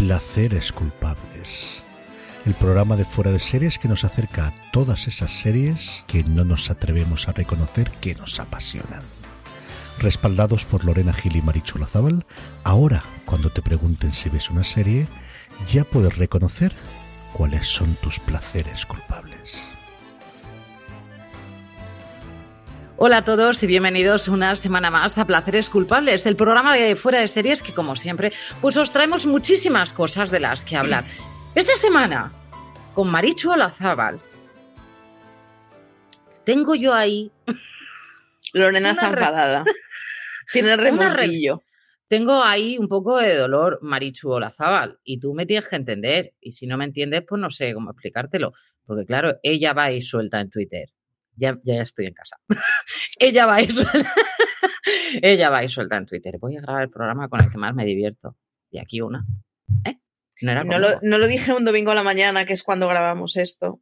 Placeres culpables. El programa de fuera de series que nos acerca a todas esas series que no nos atrevemos a reconocer que nos apasionan. Respaldados por Lorena Gil y Marichu Lazábal, ahora cuando te pregunten si ves una serie, ya puedes reconocer cuáles son tus placeres culpables. Hola a todos y bienvenidos una semana más a Placeres Culpables, el programa de fuera de series que como siempre pues os traemos muchísimas cosas de las que hablar. Esta semana con Marichu Olazábal tengo yo ahí Lorena está enfadada. Tiene remordillo. tengo ahí un poco de dolor, Marichu Olazábal, y tú me tienes que entender. Y si no me entiendes, pues no sé cómo explicártelo. Porque claro, ella va y suelta en Twitter. Ya, ya estoy en casa. ella va y suelta. ella va y suelta en Twitter. Voy a grabar el programa con el que más me divierto. Y aquí una. ¿Eh? No era No lo, conmigo. no lo dije un domingo a la mañana, que es cuando grabamos esto.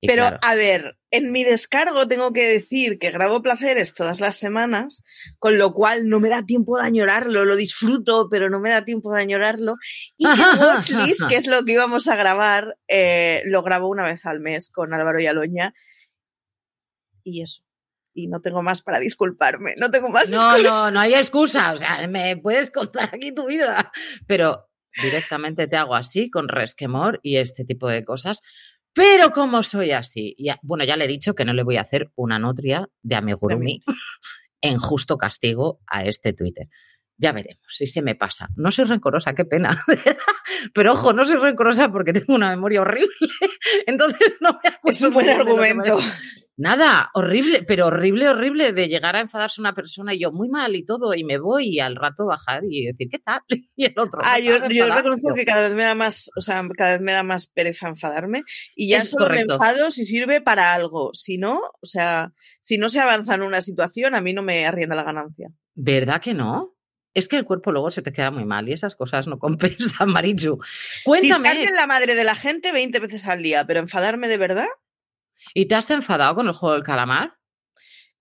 Y Pero, claro, a ver, en mi descargo tengo que decir que grabo placeres todas las semanas, con lo cual no me da tiempo de añorarlo, lo disfruto, pero no me da tiempo de añorarlo. Y que Watchlist, que es lo que íbamos a grabar, eh, lo grabo una vez al mes con Álvaro y Aloña. Y eso. Y no tengo más para disculparme, no tengo más No, excusas. no, no hay excusa. O sea, me puedes contar aquí tu vida. Pero directamente te hago así, con resquemor y este tipo de cosas. Pero como soy así, ya, bueno, ya le he dicho que no le voy a hacer una nutria de amigurumi en justo castigo a este Twitter. Ya veremos si se me pasa. No soy rencorosa, qué pena. Pero ojo, no soy rencorosa porque tengo una memoria horrible. Entonces no me acuerdo Es un buen argumento. Nada, horrible, pero horrible, horrible de llegar a enfadarse una persona y yo muy mal y todo, y me voy y al rato bajar y decir, ¿qué tal? Y el otro. Ah, "¿No yo, yo enfadado?". reconozco que cada vez me da más, o sea, cada vez me da más pereza enfadarme y ya Es solo correcto. me enfado si sirve para algo. Si no, o sea, si no se avanza en una situación, a mí no me arrienda la ganancia. ¿Verdad que no? Es que el cuerpo luego se te queda muy mal y esas cosas no compensan, Marichu. Cuéntame, Ciscarme en la madre de la gente 20 veces al día, pero enfadarme de verdad. ¿Y te has enfadado con el juego del calamar?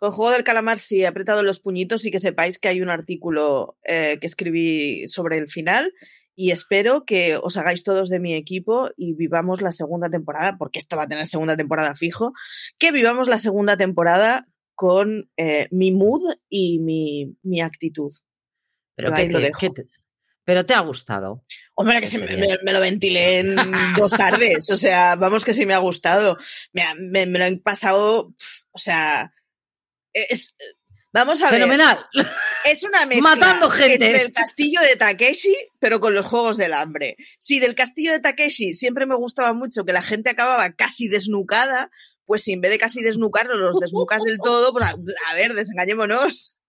Con Juego del Calamar sí he apretado los puñitos y que sepáis que hay un artículo eh, que escribí sobre el final y espero que os hagáis todos de mi equipo y vivamos la segunda temporada, porque esto va a tener segunda temporada fijo, que vivamos la segunda temporada con eh, mi mood y mi, mi actitud. Pero, ahí lo dejo. Pero te ha gustado. Hombre, que me, lo ventilé en dos tardes. O sea, vamos que sí me ha gustado. Me, me lo he pasado. O sea, es, Vamos a Fenomenal. ver. Es una mezcla Matando gente. entre el castillo de Takeshi, pero con los juegos del hambre. Si del castillo de Takeshi siempre me gustaba mucho que la gente acababa casi desnucada, pues si en vez de casi desnucarlos los desnucas del todo, pues a, ver, desengañémonos.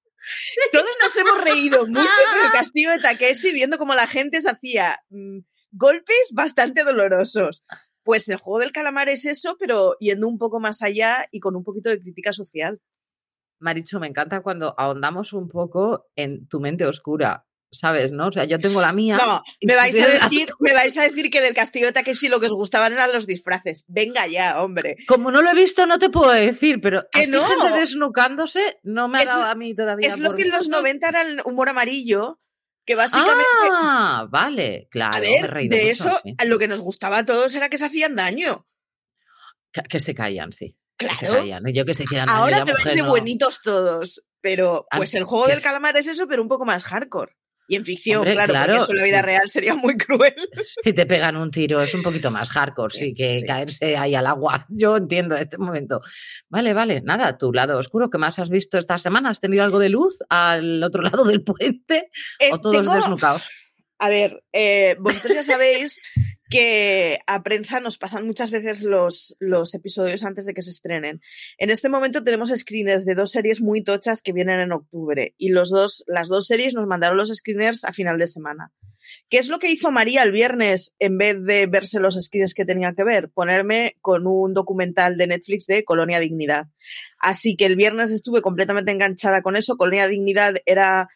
Todos nos hemos reído mucho con el castillo de Takeshi viendo cómo la gente se hacía mm, golpes bastante dolorosos. Pues el juego del calamar es eso, pero yendo un poco más allá y con un poquito de crítica social. Maricho, me encanta cuando ahondamos un poco en tu mente oscura. ¿Sabes? ¿No? O sea, yo tengo la mía. No, me vais, a decir, me vais a decir que del castillo de Takeshi lo que os gustaban eran los disfraces. Venga ya, hombre. Como no lo he visto, no te puedo decir, pero que no. gente desnucándose no me ha dado a mí todavía. Es lo que en los 90 era el humor amarillo, que básicamente. Ah, vale, claro. A ver, de eso, lo que nos gustaba a todos era que se hacían daño. que se caían, sí. Claro. Yo que se Ahora te vais de buenitos todos, pero pues el juego del calamar es eso, pero un poco más hardcore. Y en ficción, claro, porque eso en la vida real sería muy cruel. Si te pegan un tiro es un poquito más hardcore, sí, que caerse ahí al agua. Yo entiendo este momento. Vale, vale, nada, tu lado oscuro, ¿qué más has visto esta semana? ¿Has tenido algo de luz al otro lado del puente? ¿O eh, todos desnucados? A ver, eh, vosotros ya sabéis que a prensa nos pasan muchas veces los, los, episodios antes de que se estrenen. En este momento tenemos screeners de dos series muy tochas que vienen en octubre y los dos, las dos series nos mandaron los screeners a final de semana. ¿Qué es lo que hizo María el viernes en vez de verse los screeners que tenía que ver? Ponerme con un documental de Netflix de Colonia Dignidad. Así que el viernes estuve completamente enganchada con eso. Colonia Dignidad era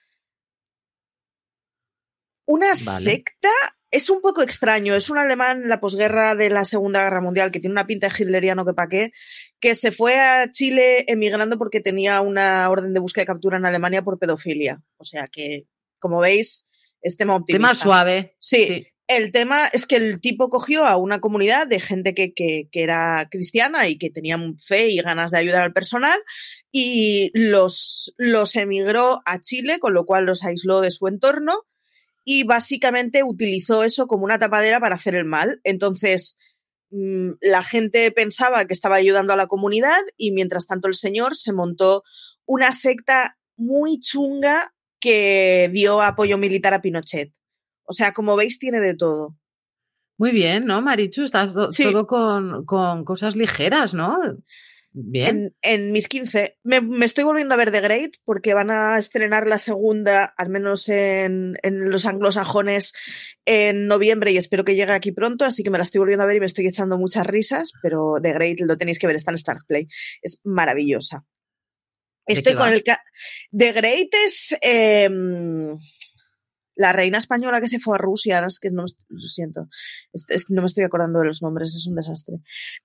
una secta es un poco extraño. Es un alemán en la posguerra de la Segunda Guerra Mundial que tiene una pinta de hitleriano que pa' qué, que se fue a Chile emigrando porque tenía una orden de búsqueda y captura en Alemania por pedofilia. O sea que, como veis, es tema optimista. Tema suave. Sí. El tema es que el tipo cogió a una comunidad de gente que, que, que, era cristiana y que tenía fe y ganas de ayudar al personal y los, los emigró a Chile, con lo cual los aisló de su entorno y básicamente utilizó eso como una tapadera para hacer el mal. Entonces, mm, la gente pensaba que estaba ayudando a la comunidad y mientras tanto el señor se montó una secta muy chunga que dio apoyo militar a Pinochet. O sea, como veis, tiene de todo. Muy bien, ¿no, Marichu? Estás todo con, con, cosas ligeras, ¿no? En, mis 15. Me, estoy volviendo a ver The Great porque van a estrenar la segunda, al menos en, los anglosajones, en noviembre y espero que llegue aquí pronto, así que me la estoy volviendo a ver y me estoy echando muchas risas, pero The Great lo tenéis que ver, está en Start Play. Es maravillosa. Estoy con el... The Great es... Em, la reina española que se fue a Rusia, es que no lo siento, no me estoy acordando de los nombres, es un desastre.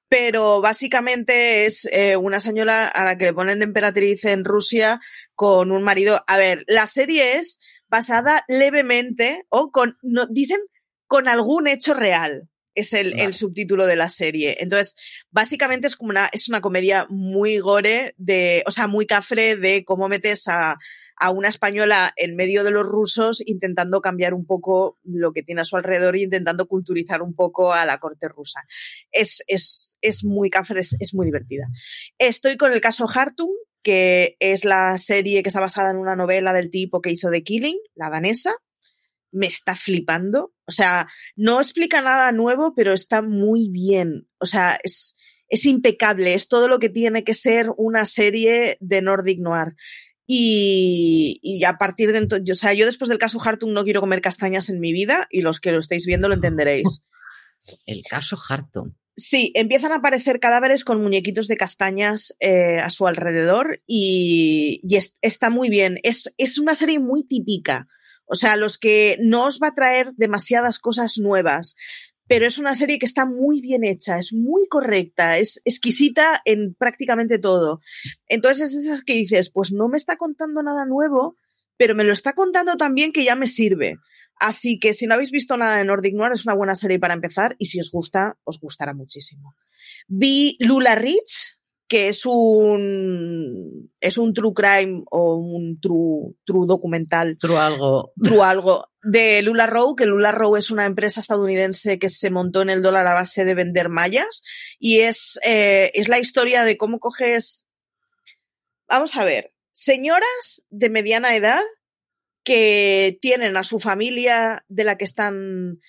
Pero básicamente es eh, una señora a la que le ponen de emperatriz en Rusia con un marido. A ver, la serie es basada levemente o con, no, dicen con algún hecho real. Es el, el, subtítulo de la serie. Entonces, básicamente es como una, es una comedia muy gore de, o sea, muy cafre de cómo metes a, a una española en medio de los rusos intentando cambiar un poco lo que tiene a su alrededor e intentando culturizar un poco a la corte rusa. Es, es, es muy es, muy divertida. Estoy con el caso Hartung, que es la serie que está basada en una novela del tipo que hizo The Killing, la danesa. Me está flipando. O sea, no explica nada nuevo, pero está muy bien. O sea, es, es impecable. Es todo lo que tiene que ser una serie de Nordic Noir. Y, a partir de entonces, o sea, yo después del caso Hartung no quiero comer castañas en mi vida y los que lo estáis viendo lo entenderéis. El caso Hartung. Sí, empiezan a aparecer cadáveres con muñequitos de castañas eh, a su alrededor y, está muy bien. Es, es una serie muy típica. O sea, los que no os va a traer demasiadas cosas nuevas, pero es una serie que está muy bien hecha, es muy correcta, es exquisita en prácticamente todo. Entonces es esas que dices, pues no me está contando nada nuevo, pero me lo está contando también que ya me sirve. Así que si no habéis visto nada de Nordic Noir, es una buena serie para empezar y si os gusta, os gustará muchísimo. Vi Lula Rich, que es un es un true crime o un true, true documental. True algo. True algo. De Lula Row, que Lula Row es una empresa estadounidense que se montó en el dólar a base de vender mallas. Y es, eh, es la historia de cómo coges. Vamos a ver. Señoras de mediana edad que tienen a su familia de la que están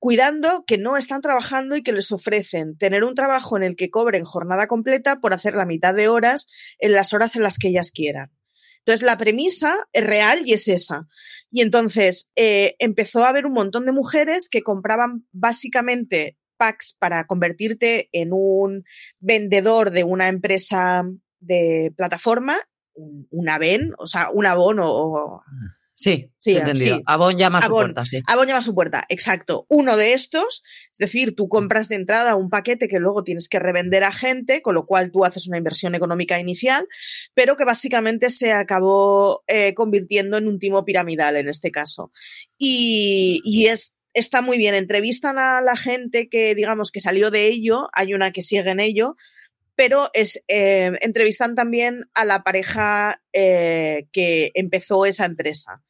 cuidando, que no están trabajando y que les ofrecen tener un trabajo en el que cobren jornada completa por hacer la mitad de horas en las horas en las que ellas quieran. Entonces, la premisa es real y es esa. Y entonces eh, empezó a haber un montón de mujeres que compraban básicamente packs para convertirte en un vendedor de una empresa de plataforma, una VEN, o sea, un abono o Sí, sí, entendido. Sí. Avon llama a su puerta, sí. Avon llama a su puerta, exacto. Uno de estos, es decir, tú compras de entrada un paquete que luego tienes que revender a gente, con lo cual tú haces una inversión económica inicial, pero que básicamente se acabó eh, convirtiendo en un timo piramidal en este caso. Y, y es está muy bien. Entrevistan a la gente que, digamos, que salió de ello, hay una que sigue en ello, pero es, eh, entrevistan también a la pareja eh, que empezó esa empresa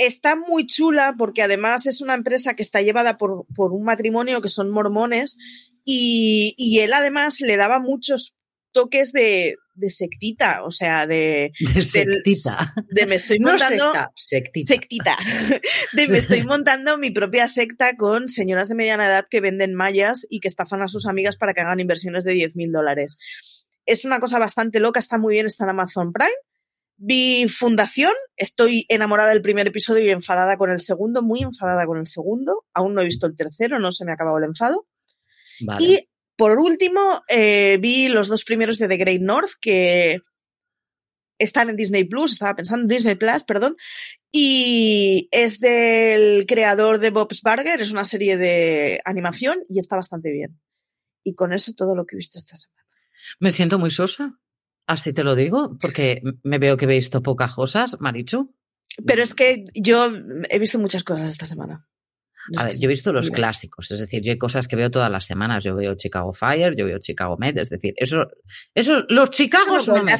está muy chula porque además es una empresa que está llevada por, un matrimonio que son mormones y, él además le daba muchos toques de, sectita, o sea, de... De sectita. De, me estoy montando... sectita. Sectita. De me estoy montando mi propia secta con señoras de mediana edad que venden mallas y que estafan a sus amigas para que hagan inversiones de 10 mil dólares. Es una cosa bastante loca, está muy bien, está en Amazon Prime Vi Fundación, estoy enamorada del primer episodio y enfadada con el segundo, muy enfadada con el segundo. Aún no he visto el tercero, no se me ha acabado el enfado. Y por último, eh, vi los dos primeros de The Great North, que están en Disney Plus, estaba pensando en Disney Plus, perdón, y es del creador de Bob's Burger, es una serie de animación y está bastante bien. Y con eso todo lo que he visto esta semana. Me siento muy sosa. Así te lo digo, porque me veo que he visto pocas cosas, Marichu. Pero es que yo he visto muchas cosas esta semana. a ver, yo he visto los clásicos, es decir, yo hay cosas que veo todas las semanas. Yo veo Chicago Fire, yo veo Chicago Med, es decir, eso, eso los Chicago no, me,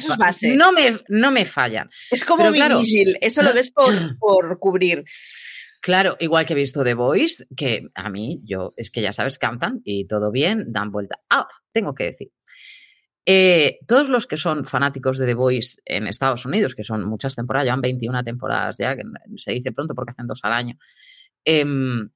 no, me, no, me, fallan. Es como mi vigil, eso lo ves por, por cubrir. Claro, igual que he visto The Voice, que a mí, yo, es que ya sabes, cantan y todo bien, dan vuelta. Ahora, tengo que decir, eh, todos los que son fanáticos de The Voice en Estados Unidos, que son muchas temporadas, llevan 21 temporadas ya, que se dice pronto porque hacen dos al año, em,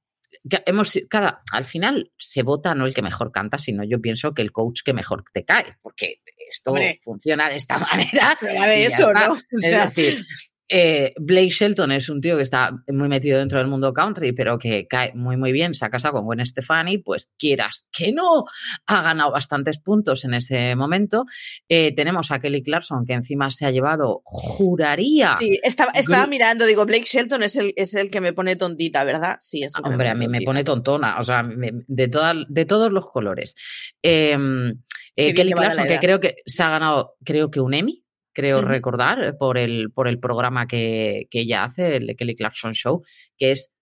hemos, cada, al final se vota no el que mejor canta, sino yo pienso que el coach que mejor te cae, porque esto funciona de esta manera. eso, ¿no? es decir, eh, Blake Shelton es un tío que está muy metido dentro del mundo country, pero que cae muy, muy bien. Se ha casado con Gwen Stefani, pues quieras que no, ha ganado bastantes puntos en ese momento. Eh, tenemos a Kelly Clarkson, que encima se ha llevado, juraría. Sí, estaba, estaba mirando, digo, Blake Shelton es el, es el que me pone tontita, ¿verdad? Sí, es Hombre, a mí me pone tontona, o sea, de, de todos los colores. Em, eh, Kelly Clarkson, que creo que se ha ganado, creo que un Emmy creo recordar, por el, por el programa que, que ella hace, el Kelly Clarkson Show, que es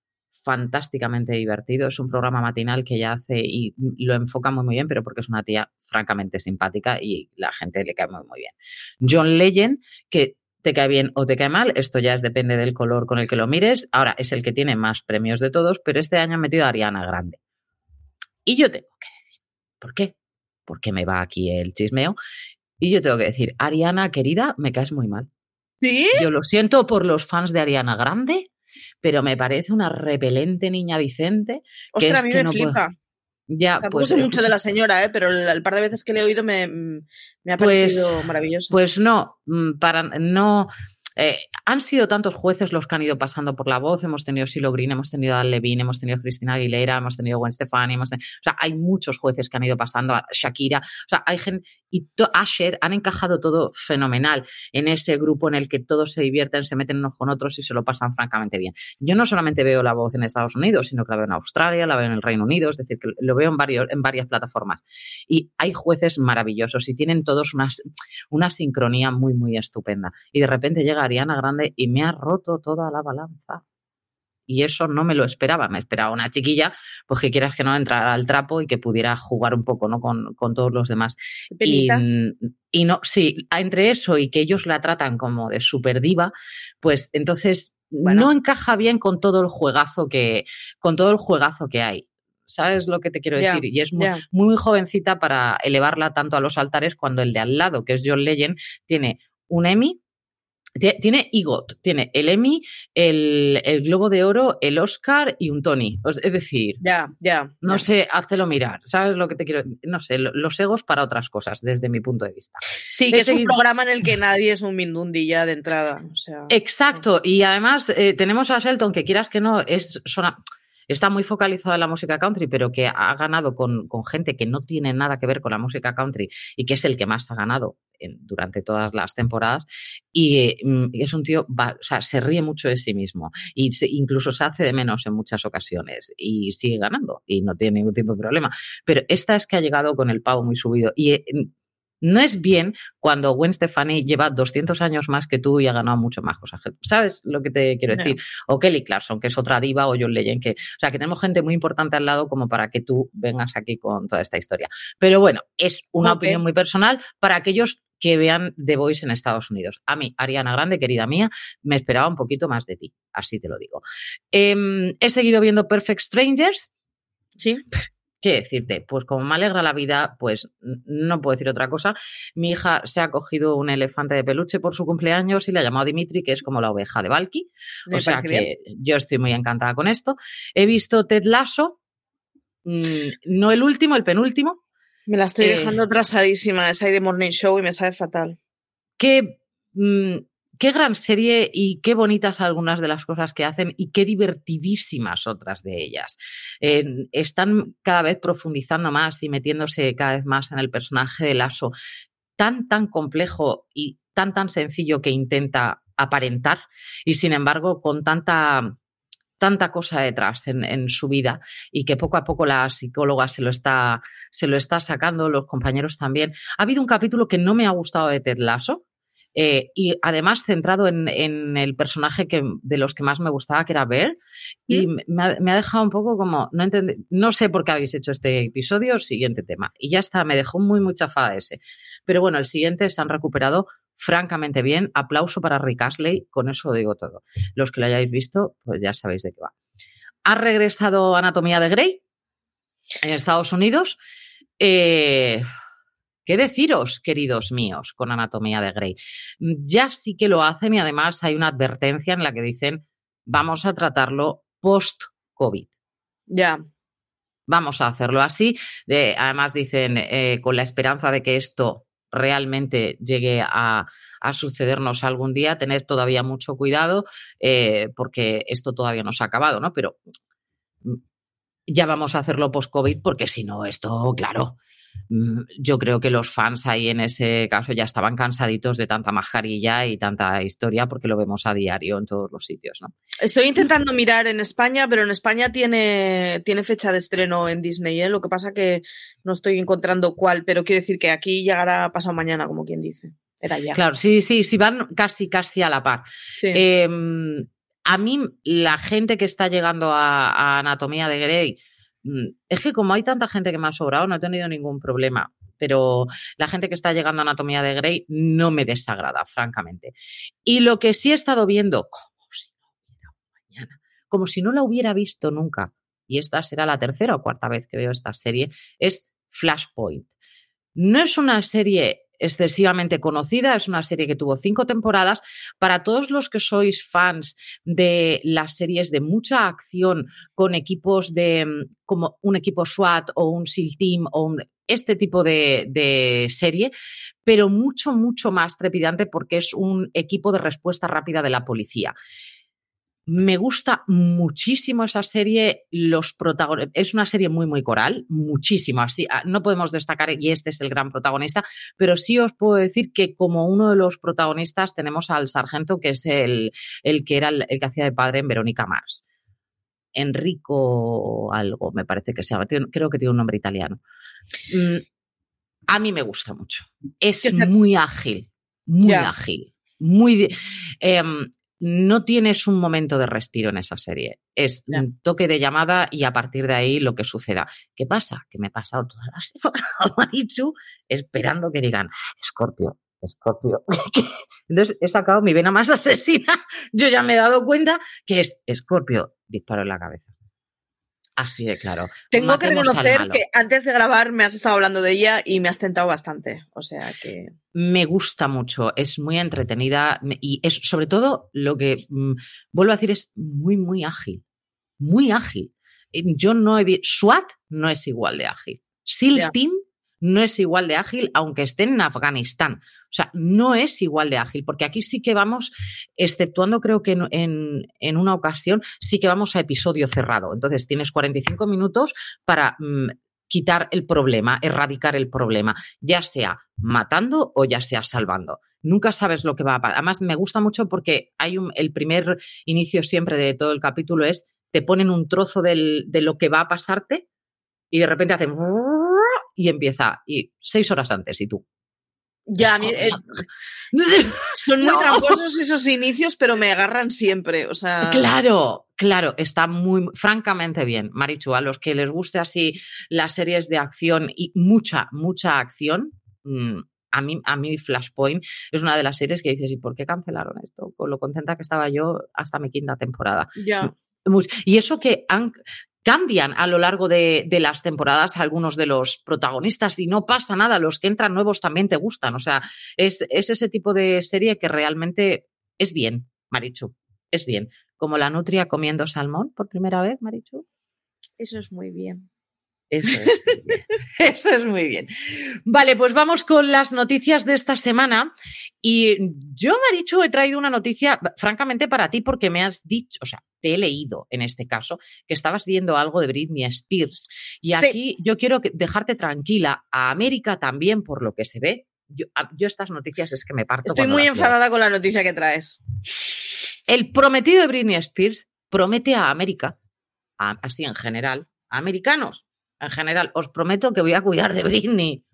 fantásticamente divertido. Es un programa matinal que ella hace y lo enfoca muy, muy bien, pero porque es una tía francamente simpática y la gente le cae muy, muy bien. John Legend, que te cae bien o te cae mal, esto ya es, depende del color con el que lo mires. Ahora es el que tiene más premios de todos, pero este año han metido a Ariana Grande. Y yo tengo que decir, ¿por qué? Porque me va aquí el chismeo. Y yo tengo que decir, Ariana, querida, me caes muy mal. ¿Sí? Yo lo siento por los fans de Ariana Grande, pero me parece una repelente niña Vicente. Ostras, a mí me flipa. Ya, Tampoco pues, sé mucho de la señora, ¿eh? pero el, par de veces que le he oído me, me ha pues parecido maravilloso. Pues no, mm, para no eh, han sido tantos jueces los que han ido pasando por la voz. Hemos tenido Silo Green, hemos tenido a Levine, hemos tenido Cristina Aguilera, hemos tenido Gwen Stefani. O sea, hay muchos jueces que han ido pasando, Shakira. O sea, hay gente. Y Asher han encajado todo fenomenal en ese grupo en el que todos se divierten, se meten unos con otros y se lo pasan francamente bien. Yo no solamente veo la voz en Estados Unidos, sino que la veo en Australia, la veo en el Reino Unido, es decir, que lo veo en, varios, en varias plataformas. Y hay jueces maravillosos y tienen todos una sincronía muy, muy estupenda. Y de repente llega Ariana Grande y me ha roto toda la balanza. Y eso no me lo esperaba. Me esperaba una chiquilla, pues que quieras que no entrara al trapo y que pudiera jugar un poco ¿no? con, con todos los demás. Y, y, no, sí, entre eso y que ellos la tratan como de super diva, pues entonces no encaja bien con todo el juegazo que, con todo el juegazo que hay. ¿Sabes lo que te quiero decir? y es muy, muy, jovencita para elevarla tanto a los altares cuando el de al lado, que es John Legend, tiene un Emmy, tiene EGOT, tiene el Emmy, el, Globo de Oro, el Oscar y un Tony. Es decir, ya, ya. No sé, háztelo mirar. ¿Sabes lo que te quiero? No sé, los egos para otras cosas, desde mi punto de vista. Sí, que es un programa en el que nadie es un mindundi ya de entrada. Exacto. Y además eh, tenemos a Shelton, que quieras que no, es. Son está muy focalizado en la música country, pero que ha ganado con, gente que no tiene nada que ver con la música country y que es el que más ha ganado durante todas las temporadas. Y mm, es un tío, o sea, se ríe mucho de sí mismo y incluso se hace de menos en muchas ocasiones y sigue ganando y no tiene ningún tipo de problema. Pero esta es que ha llegado con el pavo muy subido. Y eh, no es bien cuando Gwen Stefani lleva 200 años más que tú y ha ganado mucho más cosas. ¿Sabes lo que te quiero decir? O Kelly Clarkson, que es otra diva, o John Legend, que, o sea, que tenemos gente muy importante al lado como para que tú vengas aquí con toda esta historia. Pero bueno, es una opinión muy personal para aquellos que vean The Voice en Estados Unidos. A mí, Ariana Grande, querida mía, me esperaba un poquito más de ti, así te lo digo. Em, he seguido viendo Perfect Strangers. Sí. ¿Qué decirte? Pues como me alegra la vida, pues no puedo decir otra cosa. Mi hija se ha cogido un elefante de peluche por su cumpleaños y le ha llamado Dimitri, que es como la oveja de Valky. O sea que yo estoy muy encantada con esto. He visto Ted Lasso, mm, no el último, el penúltimo. Me la estoy dejando eh, trasadísima, esa de Morning Show y me sabe fatal. Que mm, qué gran serie y qué bonitas algunas de las cosas que hacen y qué divertidísimas otras de ellas. están cada vez profundizando más y metiéndose cada vez más en el personaje de Lasso, tan, tan complejo y tan, tan sencillo que intenta aparentar y sin embargo con tanta tanta cosa detrás en, en, su vida y que poco a poco la psicóloga se lo, está, se lo está sacando, los compañeros también. Ha habido un capítulo que no me ha gustado de Ted Lasso, eh, y además centrado en, el personaje que, de los que más me gustaba, que era Bear, y ¿Mm? me, ha, dejado un poco como, no, no sé por qué habéis hecho este episodio, siguiente tema. Y ya está, me dejó muy, muy chafada ese. Pero bueno, el siguiente se han recuperado francamente bien. Aplauso para Rick Astley, con eso digo todo. Los que lo hayáis visto, pues ya sabéis de qué va. Ha regresado Anatomía de Grey en Estados Unidos. Eh, ¿Qué deciros, queridos míos, con Anatomía de Grey? Mm, ya sí que lo hacen y además hay una advertencia en la que dicen vamos a tratarlo post-COVID. Ya. Vamos a hacerlo así. además dicen eh, con la esperanza de que esto realmente llegue a, sucedernos algún día, tener todavía mucho cuidado eh, porque esto todavía no se ha acabado, ¿no? Pero mm, ya vamos a hacerlo post-COVID porque si no, esto, claro, yo creo que los fans ahí en ese caso ya estaban cansaditos de tanta mascarilla y tanta historia porque lo vemos a diario en todos los sitios. ¿no? Estoy intentando mirar en España, pero en España tiene, tiene fecha de estreno en Disney. ¿eh? Lo que pasa que no estoy encontrando cuál, pero quiero decir que aquí llegará pasado mañana, como quien dice. Era ya. Claro, sí, sí, sí, van casi, casi a la par. Em, a mí, la gente que está llegando a Anatomía de Grey Mm, es que como hay tanta gente que me ha sobrado, no he tenido ningún problema. Pero la gente que está llegando a Anatomía de Grey no me desagrada, francamente. Y lo que sí he estado viendo, como si no hubiera mañana, como si no la hubiera visto nunca, y esta será la tercera o cuarta vez que veo esta serie, es Flashpoint. No es una serie excesivamente conocida, es una serie que tuvo cinco temporadas. Para todos los que sois fans de las series de mucha acción con equipos de mm, como un equipo SWAT o un SEAL Team o este tipo de, de serie, pero mucho, mucho más trepidante porque es un equipo de respuesta rápida de la policía. Me gusta muchísimo esa serie. Los es una serie muy, muy coral, muchísimo. Así, ah, no podemos destacar, y este es el gran protagonista, pero sí os puedo decir que como uno de los protagonistas tenemos al sargento, que es el, el que era el, que hacía de padre en Verónica Mars. Enrico algo, me parece que se llama. Creo que tiene un nombre italiano. Mm, a mí me gusta mucho. Es muy ágil, muy ágil, muy... Em, no tienes un momento de respiro en esa serie. Es un toque de llamada y a partir de ahí lo que suceda. ¿Qué pasa? Que me he pasado toda la semana, Marichu, esperando que digan, Escorpio, Escorpio. Entonces he sacado mi vena más asesina. Yo ya me he dado cuenta que es Escorpio, disparo en la cabeza. Así de claro. Tengo que reconocer que antes de grabar me has estado hablando de ella y me has tentado bastante. O sea que. Me gusta mucho, es muy entretenida y es sobre todo lo que mm, vuelvo a decir es muy, muy ágil. Muy ágil. Yo no he visto. SWAT no es igual de ágil. SEAL Team no es igual de ágil, aunque estén en Afganistán. O sea, no es igual de ágil, porque aquí sí que vamos, exceptuando creo que en, una ocasión, sí que vamos a episodio cerrado. Entonces tienes 45 minutos para mm, quitar el problema, erradicar el problema, ya sea matando o ya sea salvando. Nunca sabes lo que va a pasar. Además, me gusta mucho porque hay un, el primer inicio siempre de todo el capítulo es te ponen un trozo de lo que va a pasarte y de repente hacen y empieza y seis horas antes y tú. Ya, eh, son muy tramposos esos inicios, pero me agarran siempre. O sea. Claro, claro, está muy, francamente bien, Marichu. A los que les guste así las series de acción y mucha, mucha acción, mm, a mí, a mí Flashpoint es una de las series que dices, ¿y por qué cancelaron esto? Con lo contenta que estaba yo hasta mi quinta temporada. Ya. Y eso que han, cambian a lo largo de, las temporadas algunos de los protagonistas y no pasa nada, los que entran nuevos también te gustan. O sea, es, ese tipo de serie que realmente es bien, Marichu, es bien. Como la nutria comiendo salmón por primera vez, Marichu. Eso es muy bien. Eso es, muy bien. Eso es muy bien. Vale, pues vamos con las noticias de esta semana. Y yo, Marichu, he traído una noticia, francamente, para ti, porque me has dicho, o sea, te he leído en este caso, que estabas viendo algo de Britney Spears. Y aquí yo quiero dejarte tranquila, a América también, por lo que se ve. Yo, estas noticias es que me parto. Estoy muy enfadada con la noticia que traes. El prometido de Britney Spears promete a América, así en general, a americanos, en general, os prometo que voy a cuidar de Britney.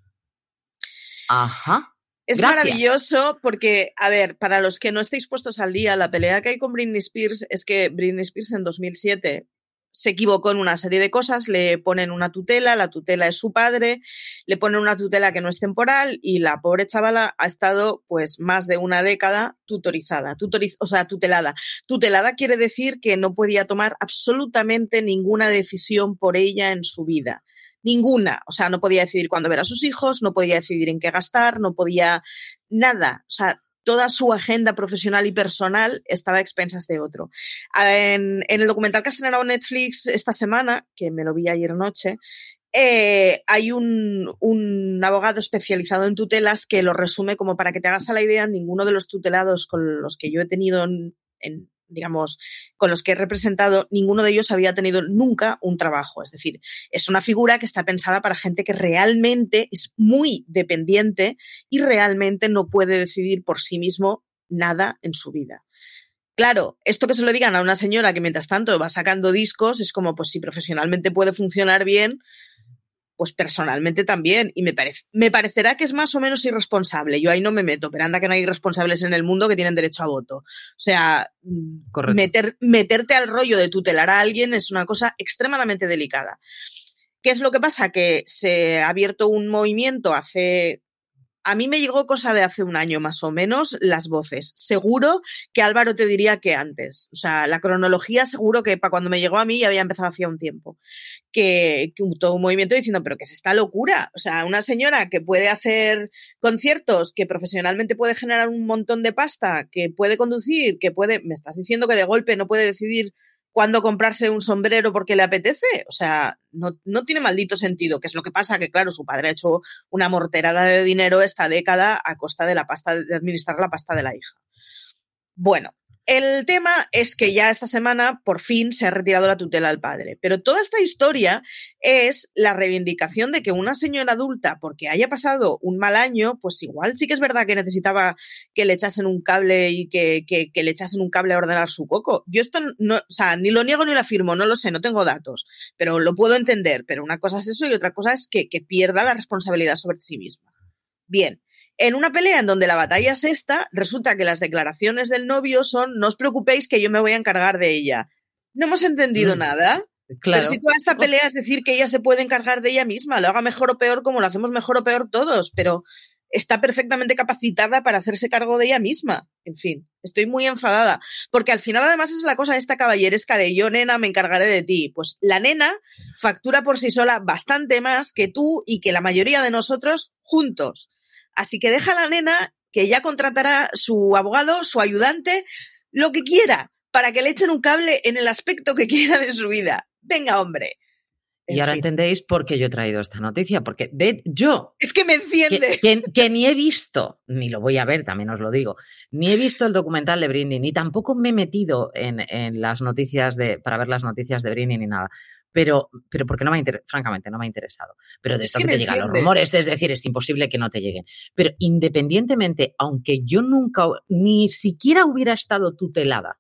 Ajá. Es maravilloso porque, a ver, para los que no estéis puestos al día, la pelea que hay con Britney Spears es que Britney Spears en 2007 se equivocó en una serie de cosas, le ponen una tutela, la tutela es su padre, le ponen una tutela que no es temporal y la pobre chavala ha estado pues más de una década tutorizada, o sea, tutelada. Tutelada quiere decir que no podía tomar absolutamente ninguna decisión por ella en su vida. Ninguna. O sea, no podía decidir cuándo ver a sus hijos, no podía decidir en qué gastar, no podía nada. O sea, toda su agenda profesional y personal estaba a expensas de otro. En, el documental que ha estrenado Netflix esta semana, que me lo vi ayer noche, eh, hay un, un, abogado especializado en tutelas que lo resume como para que te hagas a la idea, ninguno de los tutelados con los que yo he tenido en digamos, con los que he representado, ninguno de ellos había tenido nunca un trabajo. Es decir, es una figura que está pensada para gente que realmente es muy dependiente y realmente no puede decidir por sí mismo nada en su vida. Claro, esto que se lo digan a una señora que mientras tanto va sacando discos es como, pues si profesionalmente puede funcionar bien, pues personalmente también. Y me, parece, me parecerá que es más o menos irresponsable. Yo ahí no me meto, pero anda que no hay irresponsables en el mundo que tienen derecho a voto. O sea, mm, meter, meterte al rollo de tutelar a alguien es una cosa extremadamente delicada. ¿Qué es lo que pasa? Que se ha abierto un movimiento hace a mí me llegó cosa de hace un año más o menos las voces. Seguro que Álvaro te diría que antes. O sea, la cronología seguro que para cuando me llegó a mí ya había empezado hacía un tiempo. Que, todo un movimiento diciendo, pero que es esta locura. O sea, una señora que puede hacer conciertos, que profesionalmente puede generar un montón de pasta, que puede conducir, que puede... Me estás diciendo que de golpe no puede decidir cuándo comprarse un sombrero porque le apetece. O sea, no, no, tiene maldito sentido, que es lo que pasa, que claro, su padre ha hecho una morterada de dinero esta década a costa de la pasta, de administrar la pasta de la hija. Bueno, el tema es que ya esta semana por fin se ha retirado la tutela al padre, pero toda esta historia es la reivindicación de que una señora adulta, porque haya pasado un mal año, pues igual sí que es verdad que necesitaba que le echasen un cable y que, le echasen un cable a ordenar su coco. Yo esto no, o sea, ni lo niego ni lo afirmo, no lo sé, no tengo datos, pero lo puedo entender. Pero una cosa es eso y otra cosa es que, que pierda la responsabilidad sobre sí misma. Bien, en una pelea en donde la batalla es esta, resulta que las declaraciones del novio son, no os preocupéis que yo me voy a encargar de ella. No hemos entendido Mm. nada. Claro. Pero si toda esta pelea es decir que ella se puede encargar de ella misma, lo haga mejor o peor como lo hacemos mejor o peor todos, pero está perfectamente capacitada para hacerse cargo de ella misma. En fin, estoy muy enfadada, porque al final además es la cosa esta caballeresca de yo, nena, me encargaré de ti. Pues la nena factura por sí sola bastante más que tú y que la mayoría de nosotros juntos. Así que deja a la nena que ya contratará su abogado, su ayudante, lo que quiera, para que le echen un cable en el aspecto que quiera de su vida. Venga, hombre. En Y ahora fin. entendéis por qué yo he traído esta noticia, porque de, yo, Es que me que, enciende. que- que ni he visto, ni lo voy a ver, también os lo digo, ni he visto el documental de Britney, ni tampoco me he metido en, en las noticias de, para ver las noticias de Britney ni nada. Pero, pero porque no me ha francamente, no me ha interesado. Pero de Es esto que te llegan los rumores, es decir, es imposible que no te lleguen. Pero independientemente, aunque yo nunca, ni siquiera hubiera estado tutelada,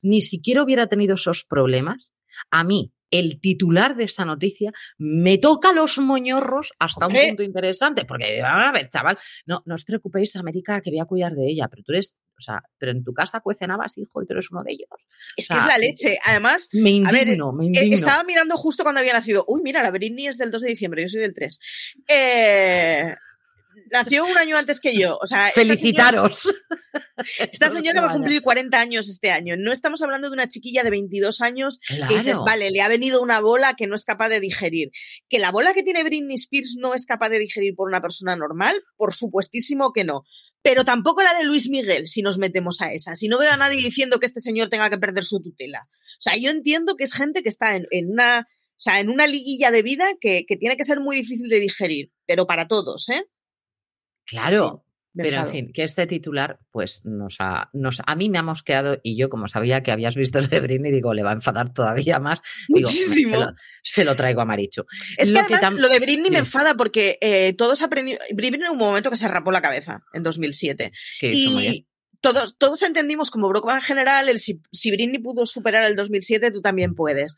ni siquiera hubiera tenido esos problemas, a mí, el titular de esa noticia, me toca los moñorros hasta un punto interesante. Porque, a ver, chaval, no, no os preocupéis, América, que voy a cuidar de ella, pero tú eres, o sea, pero en tu casa cuecen habas, hijo, y tú eres uno de ellos. Es o que es la leche. Además, Me A ver, indigno, me eh, indigno. estaba mirando justo cuando había nacido. Uy, mira, la Britney es del 2 de diciembre, yo soy del 3. Eh, nació un año antes que yo. O sea, esta señora- Felicitaros. Esta señora va a cumplir 40 años este año. No estamos hablando de una chiquilla de 22 años Claro. que dices, vale, le ha venido una bola que no es capaz de digerir. Que la bola que tiene Britney Spears no es capaz de digerir por una persona normal, por supuestísimo que no. Pero tampoco la de Luis Miguel, si nos metemos a esa. Si no veo a nadie diciendo que este señor tenga que perder su tutela. O sea, yo entiendo que es gente que está en, en una, o sea, en una liguilla de vida que, que tiene que ser muy difícil de digerir, pero para todos, ¿eh? Claro. Pero en fin, que este titular, pues nos ha, nos, a mí me ha mosqueado y yo, como sabía que habías visto Britney, digo, le va a enfadar todavía más. Digo, me- Muchísimo. se, lo, se lo traigo a Marichu. Es Lo que además tam- lo de Britney me enfada porque eh, todos aprendimos. Britney en un momento que se rapó la cabeza en 2007. Que. Y todos, todos entendimos como broma general el si, si Britney pudo superar el 2007, tú también puedes.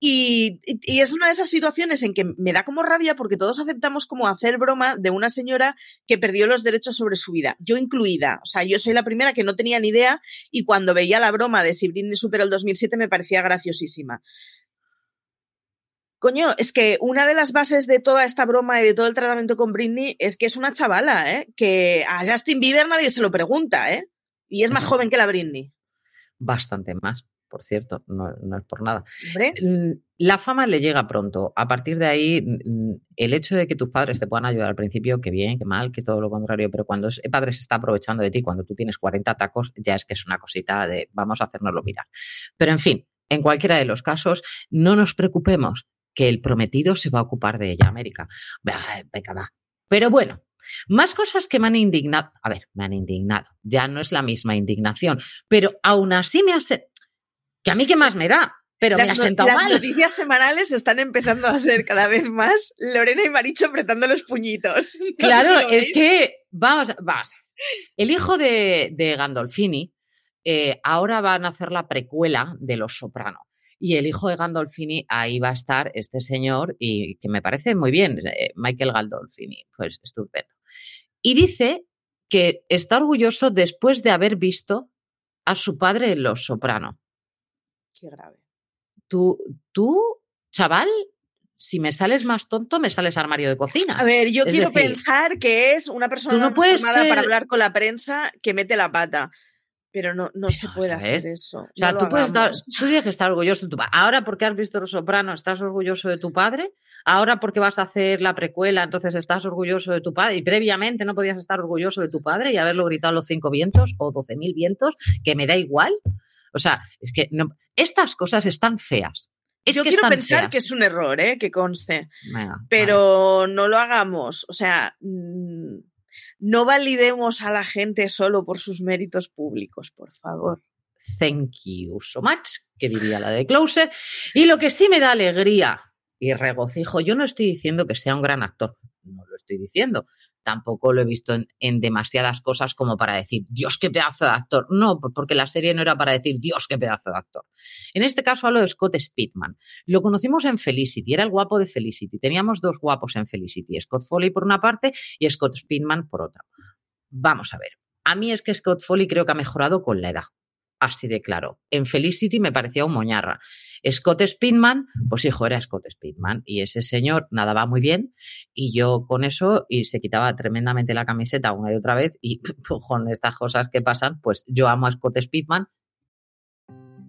Y, y- y es una de esas situaciones en que me da como rabia porque todos aceptamos como hacer broma de una señora que perdió los derechos sobre su vida, yo incluida. O sea, yo soy la primera que no tenía ni idea y cuando veía la broma de si Britney superó el 2007 me parecía graciosísima. Coño, es que una de las bases de toda esta broma y de todo el tratamiento con Britney es que es una chavala, ¿eh? Que a Justin Bieber nadie se lo pregunta, ¿eh? Y es más joven que la Britney. Bastante más, por cierto, no, no es por nada. Hombre, La fama le llega pronto. A partir de ahí, el hecho de que tus padres te puedan ayudar al principio, que bien, que mal, que todo lo contrario, pero cuando el padre se está aprovechando de ti, cuando tú tienes 40 tacos, ya es que es una cosita de vamos a hacernoslo mirar. Pero en fin, en cualquiera de los casos, no nos preocupemos que el prometido se va a ocupar de ella, América. Venga, va. Pero bueno, más cosas que me han indignado. A ver, me han indignado. Ya no es la misma indignación, pero aún así me hace. Que a mí qué más me da, pero me ha las, no- sentado las mal. noticias semanales están empezando a ser cada vez más Lorena y Maricho apretando los puñitos. No Claro, es que, vamos, vamos. El hijo de, de Gandolfini, eh, ahora van a hacer la precuela de Los Soprano. Y el hijo de Gandolfini, ahí va a estar este señor, y que me parece muy bien, eh, Michael Gandolfini, pues estupendo. Y dice que está orgulloso después de haber visto a su padre en Los Soprano. Qué grave. Tú, tú, chaval, si me sales más tonto, me sales armario de cocina. A ver, yo Es quiero decir, pensar que es una persona no formada para hablar con la prensa que mete la pata. Pero no, no se puede hacer eso. O sea, No lo tú, puedes estar, hagamos. tú tienes que estar orgulloso de tu padre. Ahora, porque has visto Los Soprano, estás orgulloso de tu padre. Ahora, porque vas a hacer la precuela, entonces estás orgulloso de tu padre. Y previamente no podías estar orgulloso de tu padre y haberlo gritado a los cinco vientos o doce mil vientos, que me da igual. O sea, es que no- estas cosas están feas. Es Yo quiero pensar feas. que es un error, ¿eh? que conste. Venga, vale. Pero no lo hagamos. O sea, mm, no validemos a la gente solo por sus méritos públicos, por favor. Thank you so much, que diría la de Closer. Y lo que sí me da alegría y regocijo, yo no estoy diciendo que sea un gran actor, no lo estoy diciendo. tampoco lo he visto en, demasiadas cosas como para decir, Dios, qué pedazo de actor. No, porque la serie no era para decir, Dios, qué pedazo de actor. En este caso hablo de Scott Speedman. Lo conocimos en Felicity, era el guapo de Felicity. Teníamos dos guapos en Felicity, Scott Foley por una parte y Scott Speedman por otra. Vamos a ver. A mí es que Scott Foley creo que ha mejorado con la edad. Así de claro. En Felicity me parecía un moñarra. Scott Speedman, pues hijo, era Scott Speedman. Y ese señor nadaba muy bien. Y yo con eso, y se quitaba tremendamente la camiseta una y otra vez. Y con estas cosas que pasan, pues yo amo a Scott Speedman.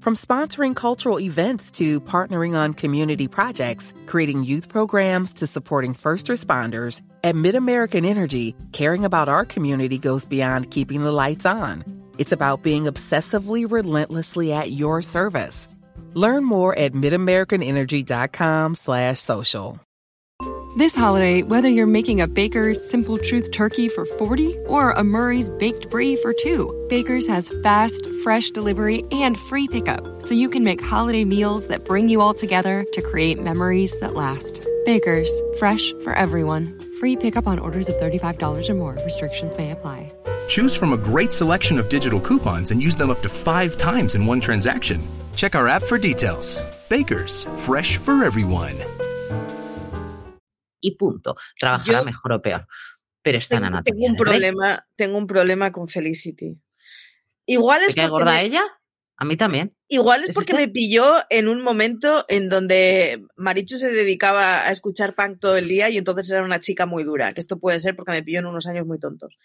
From sponsoring cultural events to partnering on community projects, creating youth programs to supporting first responders, at MidAmerican Energy, caring about our community goes beyond keeping the lights on. It's about being obsessively relentlessly at your service. Learn more at midamericanenergy.com slash social. This holiday, whether you're making a Baker's Simple Truth turkey for 40 or a Murray's Baked Brie for 2, Baker's has fast, fresh delivery and free pickup, so you can make holiday meals that bring you all together to create memories that last. Baker's, fresh for everyone. Free pickup on orders of $35 or more. Restrictions may apply. Choose from a great selection of digital coupons and use them up to five times in one transaction. Check our app for details. Bakers, fresh for everyone. Y punto. Trabajará Yo mejor o peor. Pero está tengo, en anatomía. Tengo un, problema, tengo un problema con Felicity. Igual es ¿Te cae gorda me... ella? A mí también. Igual es porque me pilló en un momento en donde Marichu se dedicaba a escuchar punk todo el día y entonces era una chica muy dura, que esto puede ser porque me pilló en unos años muy tontos.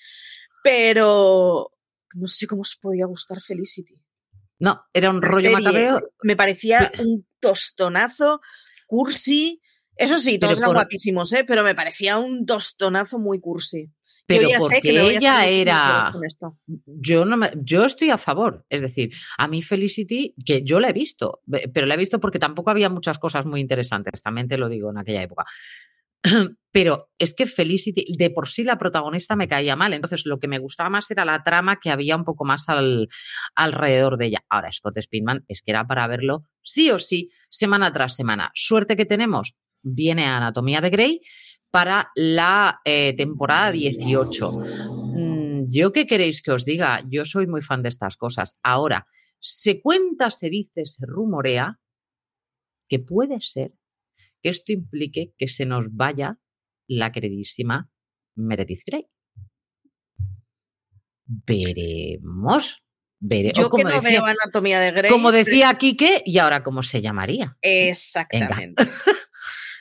Pero no sé cómo os podía gustar Felicity. No, era un rollo macabeo. Me parecía un tostonazo, cursi. Eso sí, todos eran por... guapísimos, ¿eh? pero me parecía un tostonazo muy cursi. Pero porque sé que ella era. Yo, no me... yo estoy a favor. Es decir, a mí Felicity, que yo la he visto, pero la he visto porque tampoco había muchas cosas muy interesantes, también te lo digo en aquella época. Pero es que Felicity, de por sí la protagonista me caía mal, entonces lo que me gustaba más era la trama que había un poco más al, alrededor de ella. Ahora, Scott Speedman es que era para verlo sí o sí, semana tras semana. Suerte que tenemos, viene a Anatomía de Grey para la eh, temporada 18. Mm, ¿Yo qué queréis que os diga? Yo soy muy fan de estas cosas. Ahora, se cuenta, se dice, se rumorea que puede ser que esto implique que se nos vaya la queridísima Meredith Grey. Veremos. Yo que no decía, veo Anatomía de Grey. Como decía Quique, ¿y ahora cómo se llamaría? Exactamente.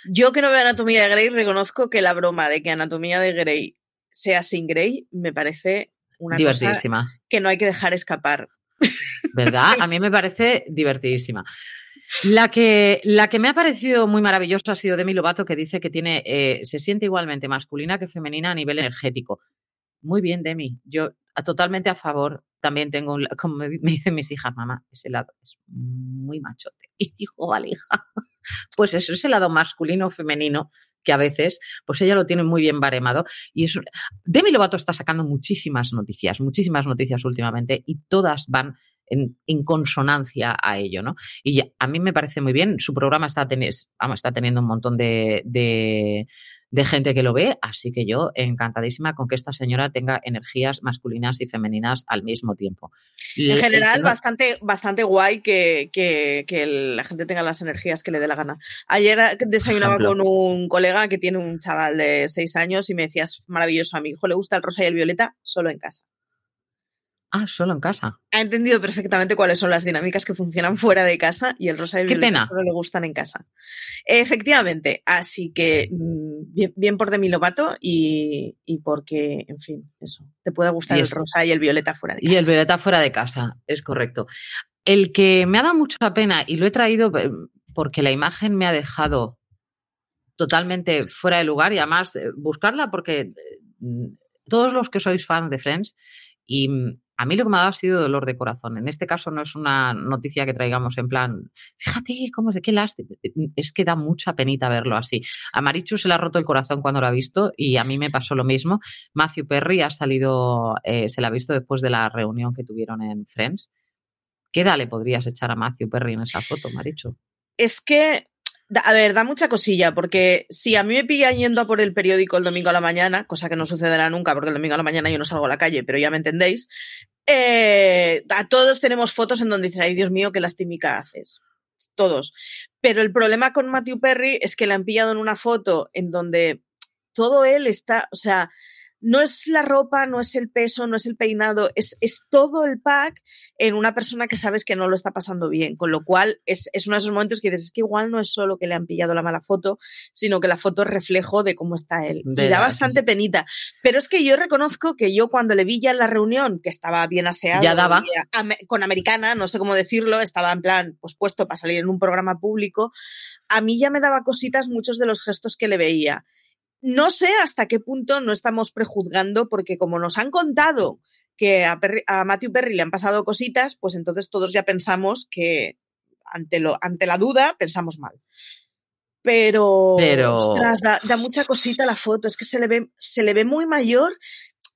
Yo que no veo Anatomía de Grey, reconozco que la broma de que Anatomía de Grey sea sin Grey me parece una cosa que no hay que dejar escapar. ¿Verdad? A mí me parece divertidísima. La que, la que me ha parecido muy maravillosa ha sido Demi Lovato, que dice que tiene, eh, se siente igualmente masculina que femenina a nivel energético. Muy bien, Demi. Yo totalmente a favor. También tengo, un, como me dicen mis hijas, mamá, ese lado es muy machote. Y digo, vale, hija. Pues eso, ese lado masculino femenino que a veces, pues ella lo tiene muy bien baremado. Y eso, Demi Lovato está sacando muchísimas noticias, muchísimas noticias últimamente, y todas van en, consonancia a ello, ¿no? Y a mí me parece muy bien. Su programa está, está teniendo un montón de, de, gente que lo ve, así que yo encantadísima con que esta señora tenga energías masculinas y femeninas al mismo tiempo. En general, bastante, bastante guay que, que, que, la gente tenga las energías que le dé la gana. Ayer desayunaba con un colega que tiene un chaval de seis años y me decías, maravilloso, a mi hijo le gusta el rosa y el violeta solo en casa. Ah, solo en casa. Ha entendido perfectamente cuáles son las dinámicas que funcionan fuera de casa y el rosa y el violeta solo le gustan en casa. Efectivamente, así que bien, bien por Demi Lovato y, y, porque, en fin, eso, te puede gustar el rosa y el violeta fuera de casa. Y el violeta fuera de casa, es correcto. El que me ha dado mucha pena y lo he traído eh, porque la imagen me ha dejado totalmente fuera de lugar y además eh, buscarla porque eh, todos los que sois fans de Friends y a mí lo que me ha dado ha sido dolor de corazón. En este caso no es una noticia que traigamos en plan, fíjate cómo es, qué lástima. Es que da mucha penita verlo así. A Marichu se le ha roto el corazón cuando lo ha visto y a mí me pasó lo mismo. Matthew Perry ha salido, eh, se la ha visto después de la reunión que tuvieron en Friends. ¿Qué edad le podrías echar a Matthew Perry en esa foto, Marichu? Es que A ver, da mucha cosilla, porque si a mí me pillan yendo a por el periódico el domingo a la mañana, cosa que no sucederá nunca, porque el domingo a la mañana yo no salgo a la calle, pero ya me entendéis, eh, a todos tenemos fotos en donde dices, ay Dios mío, qué lastimica haces. Todos. Pero el problema con Matthew Perry es que le han pillado en una foto en donde todo él está, o sea, no es la ropa, no es el peso, no es el peinado, es, es, todo el pack en una persona que sabes que no lo está pasando bien. Con lo cual es, es, uno de esos momentos que dices, es que igual no es solo que le han pillado la mala foto, sino que la foto es reflejo de cómo está él. y da bastante penita. Pero es que yo reconozco que yo cuando le vi ya en la reunión, que estaba bien aseado, ya daba. con americana, no sé cómo decirlo, estaba en plan, pues puesto para salir en un programa público, a mí ya me daba cositas muchos de los gestos que le veía. No sé hasta qué punto no estamos prejuzgando, porque como nos han contado que a, Matthew Perry le han pasado cositas, pues entonces todos ya pensamos que ante, lo, ante la duda pensamos mal. Pero, Pero... da, da, mucha cosita la foto, es que se le ve, se le ve muy mayor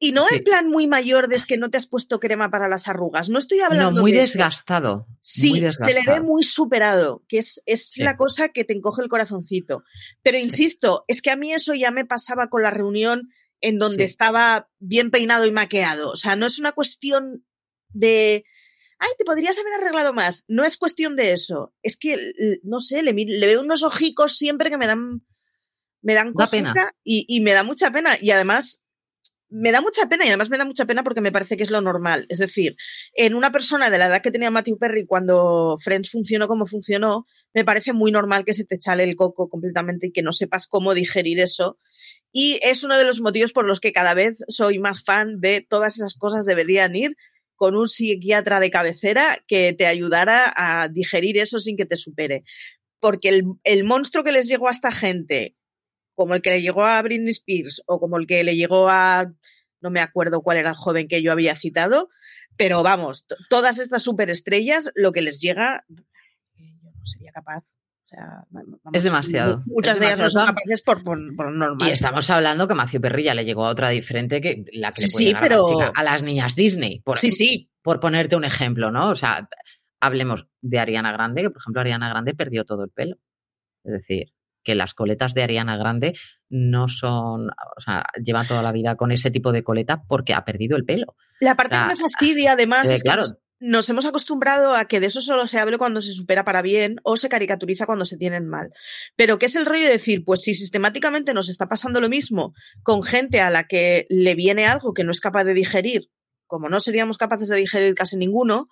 y no sí. en plan muy mayor de que no te has puesto crema para las arrugas. No estoy hablando. No, muy de desgastado. Eso. Sí, muy desgastado. se le ve muy superado, que es, es sí. la cosa que te encoge el corazoncito. Pero insisto, sí. es que a mí eso ya me pasaba con la reunión en donde estaba bien peinado y maqueado. O sea, no es una cuestión de. Ay, te podrías haber arreglado más. No es cuestión de eso. Es que, no sé, le, le veo unos ojicos siempre que me dan. Me dan cosita y, y me da mucha pena. Y además, me da mucha pena y además me da mucha pena porque me parece que es lo normal. Es decir, en una persona de la edad que tenía Matthew Perry cuando Friends funcionó como funcionó, me parece muy normal que se te chale el coco completamente y que no sepas cómo digerir eso. Y es uno de los motivos por los que cada vez soy más fan de todas esas cosas deberían ir con un psiquiatra de cabecera que te ayudara a digerir eso sin que te supere. Porque el, el monstruo que les llegó a esta gente como el que le llegó a Britney Spears o como el que le llegó a, no me acuerdo cuál era el joven que yo había citado, pero vamos, todas estas superestrellas, lo que les llega, yo no sería capaz. O sea, vamos, es demasiado. Muchas es de ellas no son capaces por, por, por, normal. Y estamos hablando que Perry ya le llegó a otra diferente que la que le puede sí, llegar pero... a, la chica, a las niñas Disney. Por, sí, sí. Por ponerte un ejemplo, ¿no? O sea, hablemos de Ariana Grande, que por ejemplo Ariana Grande perdió todo el pelo. Es decir, que las coletas de Ariana Grande no son, o sea, lleva toda la vida con ese tipo de coleta porque ha perdido el pelo. La parte que me fastidia, además, eh, es que claro. nos, nos, hemos acostumbrado a que de eso solo se hable cuando se supera para bien o se caricaturiza cuando se tienen mal. Pero ¿qué es el rollo de decir? Pues si sistemáticamente nos está pasando lo mismo con gente a la que le viene algo que no es capaz de digerir, como no seríamos capaces de digerir casi ninguno,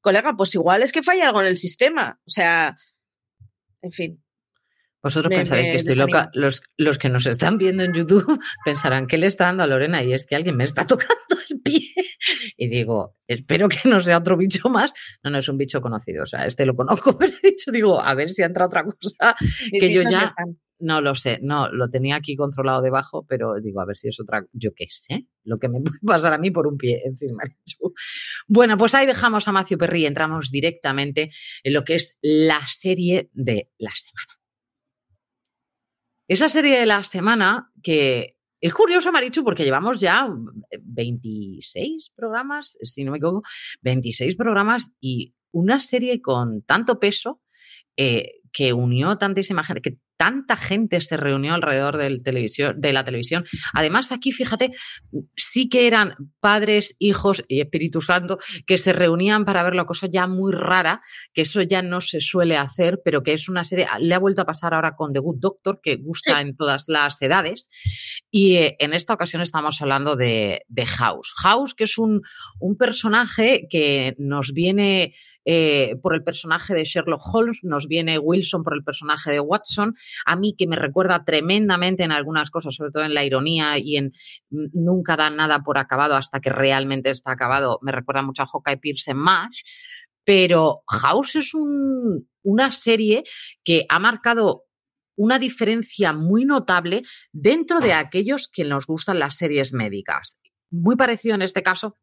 colega, pues igual es que falla algo en el sistema. O sea, en fin, vosotros me, pensaréis me que estoy desanima. loca. Los, los, que nos están viendo en YouTube pensarán que le está dando a Lorena y es que alguien me está tocando el pie. Y digo, espero que no sea otro bicho más. No, no es un bicho conocido. O sea, este lo conozco, pero he dicho, digo, a ver si entra otra cosa que yo ya. No lo sé, no, lo tenía aquí controlado debajo, pero digo, a ver si es otra, yo qué sé, lo que me puede pasar a mí por un pie, en fin, Marichu. Bueno, pues ahí dejamos a Matthew Perry y entramos directamente en lo que es la serie de la semana. Esa serie de la semana que es curioso, Marichu, porque llevamos ya 26 programas, si no me equivoco, 26 programas y una serie con tanto peso eh, que unió tantísima gente, que tanta gente se reunió alrededor del televisión, de la televisión. Además, aquí, fíjate, sí que eran padres, hijos y Espíritu Santo que se reunían para ver la cosa ya muy rara, que eso ya no se suele hacer, pero que es una serie, le ha vuelto a pasar ahora con The Good Doctor, que gusta sí. en todas las edades. Y eh, en esta ocasión estamos hablando de, de House. House, que es un, un personaje que nos viene eh, por el personaje de Sherlock Holmes, nos viene Wilson por el personaje de Watson, a mí que me recuerda tremendamente en algunas cosas, sobre todo en la ironía y en nunca da nada por acabado hasta que realmente está acabado, me recuerda mucho a Hawkeye Pierce en MASH, pero House es un, una serie que ha marcado una diferencia muy notable dentro de aquellos que nos gustan las series médicas. Muy parecido en este caso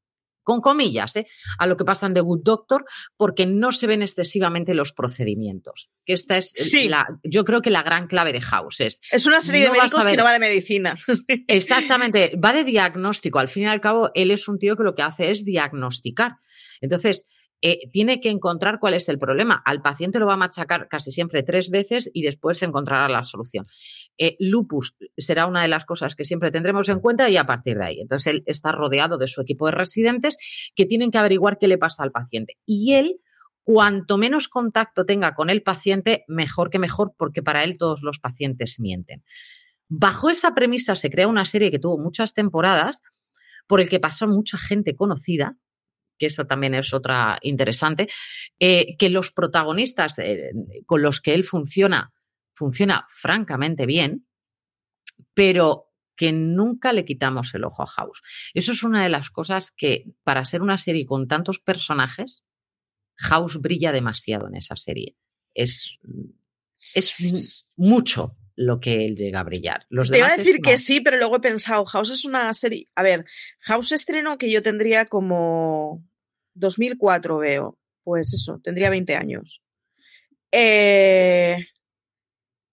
con comillas, ¿eh? a lo que pasa en The Good Doctor, porque no se ven excesivamente los procedimientos. Que esta es sí. la, yo creo que la gran clave de House es. Es una serie no de médicos que no va de medicina. Exactamente, va de diagnóstico. Al fin y al cabo, él es un tío que lo que hace es diagnosticar. Entonces, eh, tiene que encontrar cuál es el problema. Al paciente lo va a machacar casi siempre tres veces y después encontrará la solución. Eh, lupus será una de las cosas que siempre tendremos en cuenta y a partir de ahí. Entonces, él está rodeado de su equipo de residentes que tienen que averiguar qué le pasa al paciente. Y él, cuanto menos contacto tenga con el paciente, mejor que mejor, porque para él todos los pacientes mienten. Bajo esa premisa se crea una serie que tuvo muchas temporadas, por el que pasó mucha gente conocida, que eso también es otra interesante, eh, que los protagonistas eh, con los que él funciona funciona francamente bien, pero que nunca le quitamos el ojo a House. Eso es una de las cosas que, para ser una serie con tantos personajes, House brilla demasiado en esa serie. Es, es mucho lo que él llega a brillar. Te iba a decir que sí, pero luego he pensado, House es una serie... A ver, House estrenó que yo tendría como 2004, veo. Pues eso, tendría 20 años. Eh,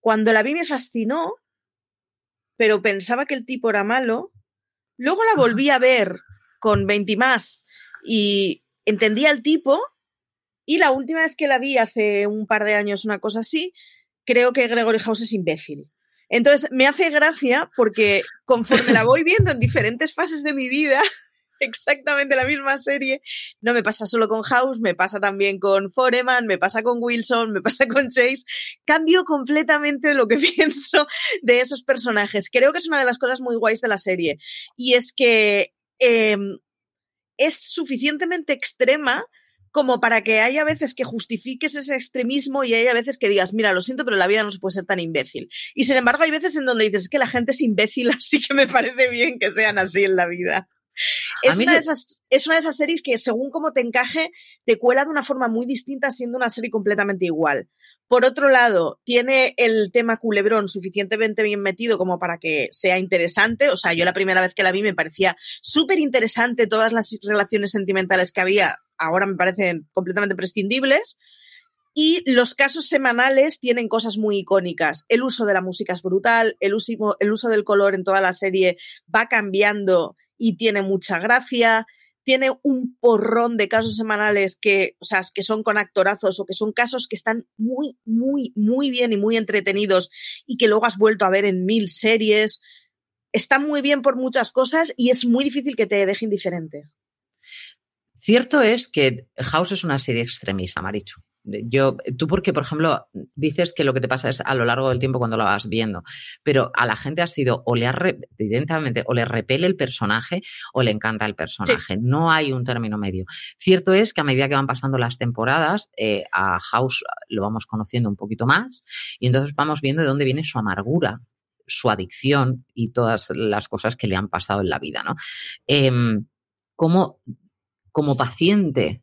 cuando la vi me fascinó, pero pensaba que el tipo era malo. Luego la volví a ver con 20 más y entendía el tipo. Y la última vez que la vi hace un par de años, una cosa así, creo que Gregory House es imbécil. Entonces, me hace gracia porque conforme la voy viendo en diferentes fases de mi vida, exactamente la misma serie. No me pasa solo con House, me pasa también con Foreman, me pasa con Wilson, me pasa con Chase. Cambio completamente lo que pienso de esos personajes. Creo que es una de las cosas muy guays de la serie. Y es que em, es suficientemente extrema como para que haya veces que justifiques ese extremismo y haya veces que digas, mira, lo siento, pero la vida no se puede ser tan imbécil. Y sin embargo, hay veces en donde dices, es que la gente es imbécil, así que me parece bien que sean así en la vida. Es una, de esas, es una de esas series que según cómo te encaje, te cuela de una forma muy distinta siendo una serie completamente igual. Por otro lado, tiene el tema culebrón suficientemente bien metido como para que sea interesante. O sea, yo la primera vez que la vi me parecía súper interesante todas las relaciones sentimentales que había. Ahora me parecen completamente prescindibles. Y los casos semanales tienen cosas muy icónicas. El uso de la música es brutal, el uso, el uso del color en toda la serie va cambiando y tiene mucha gracia. Tiene un porrón de casos semanales que, o sea, que son con actorazos o que son casos que están muy, muy, muy bien y muy entretenidos y que luego has vuelto a ver en mil series. Está muy bien por muchas cosas y es muy difícil que te deje indiferente. Cierto es que House es una serie extremista, Marichu. Yo, tú porque, por ejemplo, dices que lo que te pasa es a lo largo del tiempo cuando lo vas viendo, pero a la gente ha sido o le, evidentemente, o le repele el personaje o le encanta el personaje. No hay un término medio. Cierto es que a medida que van pasando las temporadas, eh, a House lo vamos conociendo un poquito más y entonces vamos viendo de dónde viene su amargura, su adicción y todas las cosas que le han pasado en la vida, ¿no? Em, como, como paciente,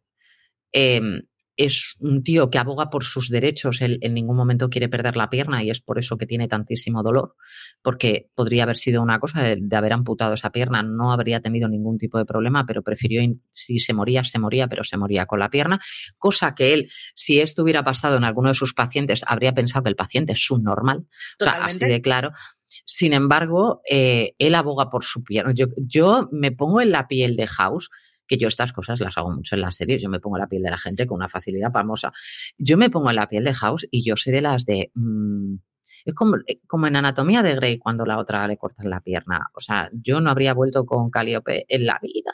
em, es un tío que aboga por sus derechos, él en ningún momento quiere perder la pierna y es por eso que tiene tantísimo dolor, porque podría haber sido una cosa de, haber amputado esa pierna, no habría tenido ningún tipo de problema, pero prefirió, si se moría, se moría, pero se moría con la pierna, cosa que él, si esto hubiera pasado en alguno de sus pacientes, habría pensado que el paciente es subnormal, o sea, así de claro. Sin embargo, eh, él aboga por su pierna. Yo, yo me pongo en la piel de House que yo estas cosas las hago mucho en las series, yo me pongo la piel de la gente con una facilidad famosa. Yo me pongo en la piel de House y yo soy de las de... Mm, es como, eh, como, en Anatomía de Grey cuando la otra le cortan la pierna. O sea, yo no habría vuelto con Caliope en la vida.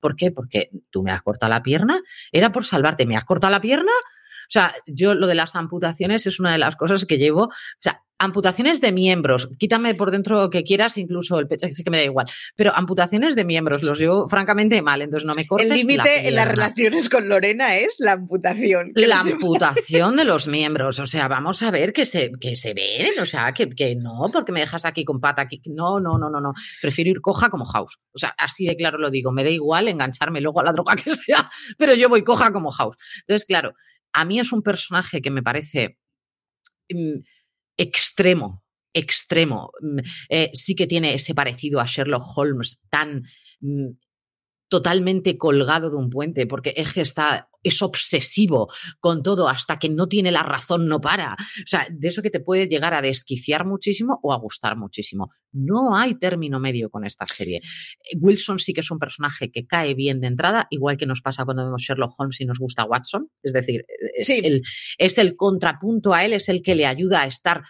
¿Por qué? Porque tú me has cortado la pierna. Era por salvarte. ¿Me has cortado la pierna? O sea, yo lo de las amputaciones es una de las cosas que llevo. O sea, amputaciones de miembros, quítame por dentro lo que quieras, incluso el pecho, sí que me da igual, pero amputaciones de miembros los llevo francamente mal, entonces no me cortes El límite en las relaciones con Lorena es la amputación. La amputación de los miembros, o sea, vamos a ver que se, que se ven, o sea, que, que no, porque me dejas aquí con pata, aquí, no, no, no, no, no, prefiero ir coja como House, o sea, así de claro lo digo, me da igual engancharme luego a la droga que sea, pero yo voy coja como House. Entonces, claro, a mí es un personaje que me parece... Mm, extremo, extremo. Mm, eh, sí que tiene ese parecido a Sherlock Holmes tan mm, totalmente colgado de un puente, porque es que está, es obsesivo con todo, hasta que no tiene la razón, no para. O sea, de eso que te puede llegar a desquiciar muchísimo o a gustar muchísimo. No hay término medio con esta serie. Wilson sí que es un personaje que cae bien de entrada, igual que nos pasa cuando vemos Sherlock Holmes y nos gusta Watson. Es decir, es, el, es el contrapunto a él, es el que le ayuda a estar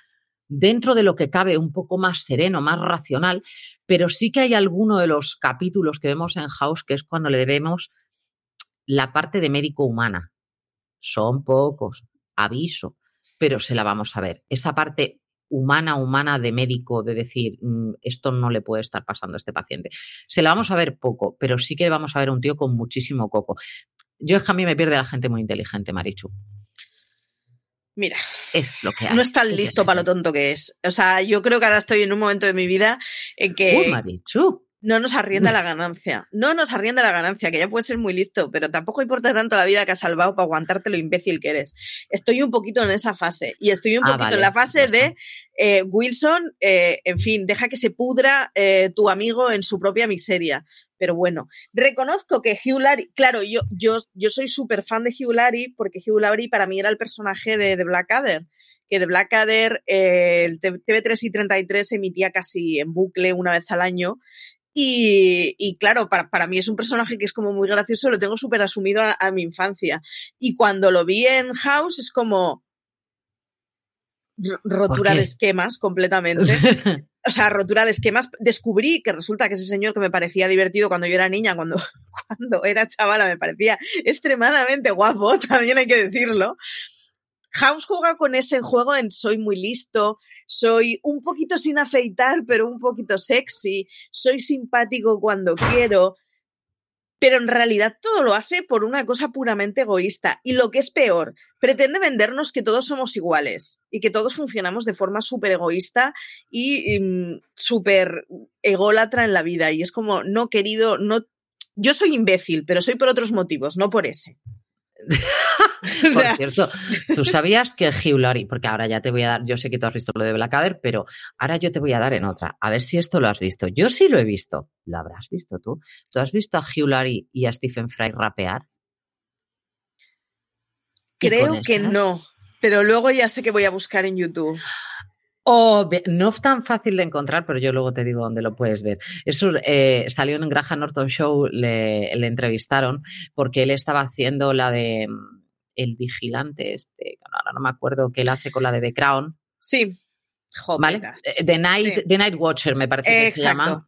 dentro de lo que cabe un poco más sereno, más racional, pero sí que hay alguno de los capítulos que vemos en House que es cuando le vemos la parte de médico humana. Son pocos, aviso, pero se la vamos a ver. Esa parte humana, humana de médico, de decir, mm, esto no le puede estar pasando a este paciente. Se la vamos a ver poco, pero sí que vamos a ver un tío con muchísimo coco. Yo es que a mí me pierde la gente muy inteligente, Marichu. Mira, es lo que no es tan listo para lo tonto que es. O sea, yo creo que ahora estoy en un momento de mi vida en que no nos arrienda la ganancia. No nos arrienda la ganancia, que ya puede ser muy listo, pero tampoco importa tanto la vida que has salvado para aguantarte lo imbécil que eres. Estoy un poquito en esa fase y estoy un ah, poquito en la fase de eh, Wilson, eh, en fin, deja que se pudra eh, tu amigo en su propia miseria. Pero bueno, reconozco que Hugh Laurie, claro, yo, yo, yo soy súper fan de Hugh Laurie porque Hugh Laurie para mí era el personaje de, de Blackadder que de Blackadder el TV3 y 33 emitía casi en bucle una vez al año y, claro, para, mí es un personaje que es como muy gracioso, lo tengo súper asumido a, mi infancia. Y cuando lo vi en House es como rotura de esquemas completamente. o sea, rotura de esquemas. Descubrí que resulta que ese señor que me parecía divertido cuando yo era niña, cuando, cuando era chavala, me parecía extremadamente guapo, también hay que decirlo. House juega con ese juego en soy muy listo, soy un poquito sin afeitar, pero un poquito sexy, soy simpático cuando quiero, pero en realidad todo lo hace por una cosa puramente egoísta. Y lo que es peor, pretende vendernos que todos somos iguales y que todos funcionamos de forma súper egoísta y, y mm, súper ególatra en la vida. Y es como, no, querido, no. Yo soy imbécil, pero soy por otros motivos, no por ese. Por cierto, tú sabías que Hugh Laurie, porque ahora ya te voy a dar, yo sé que tú has visto lo de Blackadder, pero ahora yo te voy a dar en otra. A ver si esto lo has visto. Yo sí lo he visto. ¿Lo habrás visto tú? ¿Tú has visto a Hugh Laurie y a Stephen Fry rapear? Creo que no, pero luego ya sé que voy a buscar en YouTube. Oh, no es tan fácil de encontrar, pero yo luego te digo dónde lo puedes ver. Eso eh, salió en Graham Norton Show, le, entrevistaron porque él estaba haciendo la de mm, el vigilante, este, ahora no me acuerdo qué él hace con la de The Crown. Sí. ¿Vale? Eh, The Night, The Night Watcher me parece que se llama.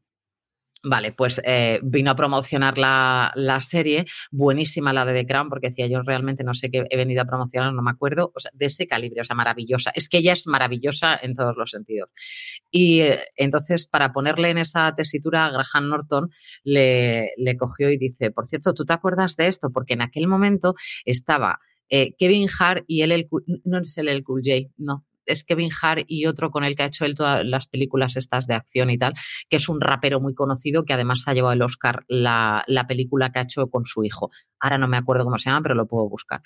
Vale, pues eh, vino a promocionar la, serie, buenísima la de The Crown, porque decía yo realmente no sé qué he venido a promocionar, no me acuerdo, o sea, de ese calibre, o sea, maravillosa. Es que ella es maravillosa en todos los sentidos. Y eh, entonces, para ponerle en esa tesitura, Graham Norton le, le cogió y dice, por cierto, ¿tú te acuerdas de esto? Porque en aquel momento estaba eh, Kevin Hart y él, el, no es él el Cool J, no, es Kevin Hart y otro con el que ha hecho él todas las películas estas de acción y tal, que es un rapero muy conocido que además se ha llevado el Oscar la, película que ha hecho con su hijo. Ahora no me acuerdo cómo se llama, pero lo puedo buscar.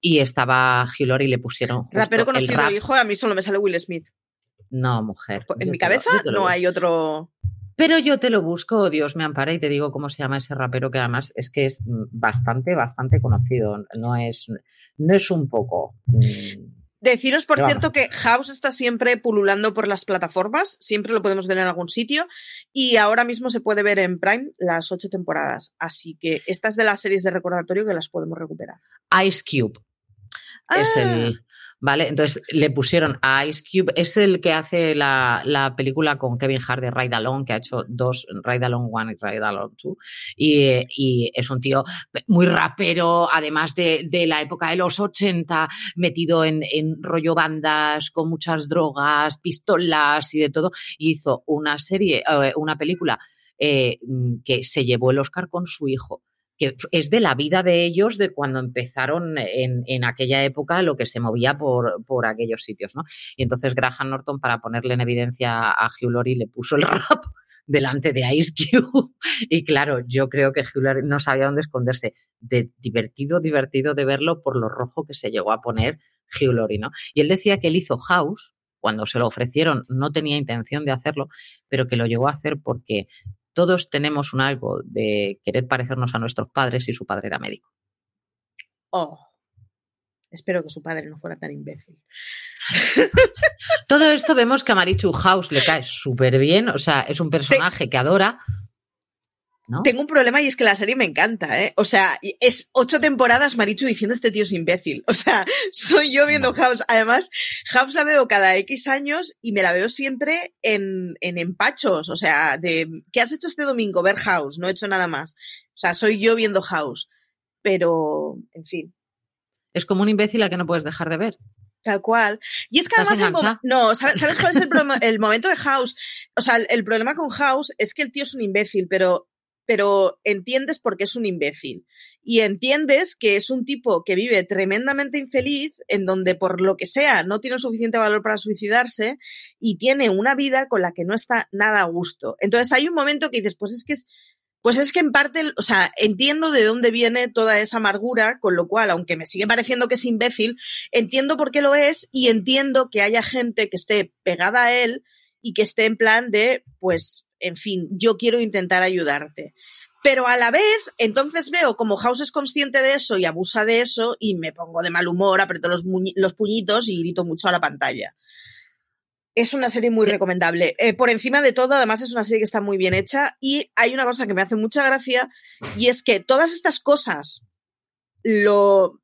Y estaba Hillary y le pusieron. rapero conocido, hijo, a mí solo me sale Will Smith. No, mujer. En mi cabeza no hay otro. Pero yo te lo busco, Dios me ampara, y te digo cómo se llama ese rapero que además es que es bastante, bastante conocido. No es, no es un poco. Mm, Deciros, por cierto, que House está siempre pululando por las plataformas, siempre lo podemos ver en algún sitio y ahora mismo se puede ver en Prime las ocho temporadas. Así que estas de las series de recordatorio que las podemos recuperar. Ice Cube es el, ah. ¿Vale? Entonces le pusieron a Ice Cube, es el que hace la, película con Kevin Hart de Ride Along, que ha hecho dos, Ride Along 1 y Ride Along 2, y, es un tío muy rapero, además de, la época de los 80, metido en, rollo bandas, con muchas drogas, pistolas y de todo, y hizo una serie, eh, una película eh, que se llevó el Oscar con su hijo que es de la vida de ellos de cuando empezaron en, aquella época lo que se movía por, por, aquellos sitios, ¿no? Y entonces Graham Norton, para ponerle en evidencia a Hugh Laurie, le puso el rap delante de Ice Cube. Y claro, yo creo que Hugh no sabía dónde esconderse. De divertido, divertido de verlo por lo rojo que se llegó a poner Hugh Laurie, ¿no? Y él decía que él hizo House, cuando se lo ofrecieron no tenía intención de hacerlo, pero que lo llegó a hacer porque todos tenemos un algo de querer parecernos a nuestros padres y su padre era médico. Oh. Espero que su padre no fuera tan imbécil. Todo esto vemos que a Marichu House le cae súper bien, o sea, es un personaje que adora. Tengo un problema y es que la serie me encanta, ¿eh? O sea, es ocho temporadas Marichu diciendo este tío es imbécil. O sea, soy yo viendo House. Además, House la veo cada X años y me la veo siempre en, en empachos. O sea, de ¿qué has hecho este domingo? Ver House, no he hecho nada más. O sea, soy yo viendo House. Pero, en fin. Es como un imbécil a que no puedes dejar de ver. Tal cual. Y es que además el no, ¿sabes, cuál es el, el, momento de House? O sea, el, problema con House es que el tío es un imbécil, pero, pero entiendes por qué es un imbécil. Y entiendes que es un tipo que vive tremendamente infeliz, en donde por lo que sea no tiene suficiente valor para suicidarse y tiene una vida con la que no está nada a gusto. Entonces hay un momento que dices, pues es que es pues es que en parte, o sea, entiendo de dónde viene toda esa amargura, con lo cual, aunque me sigue pareciendo que es imbécil, entiendo por qué lo es y entiendo que haya gente que esté pegada a él y que esté en plan de, pues, en fin, yo quiero intentar ayudarte. Pero a la vez, entonces veo como House es consciente de eso y abusa de eso y me pongo de mal humor, aprieto los, los puñitos y grito mucho a la pantalla. Es una serie muy recomendable. Eh, por encima de todo, además es una serie que está muy bien hecha y hay una cosa que me hace mucha gracia y es que todas estas cosas lo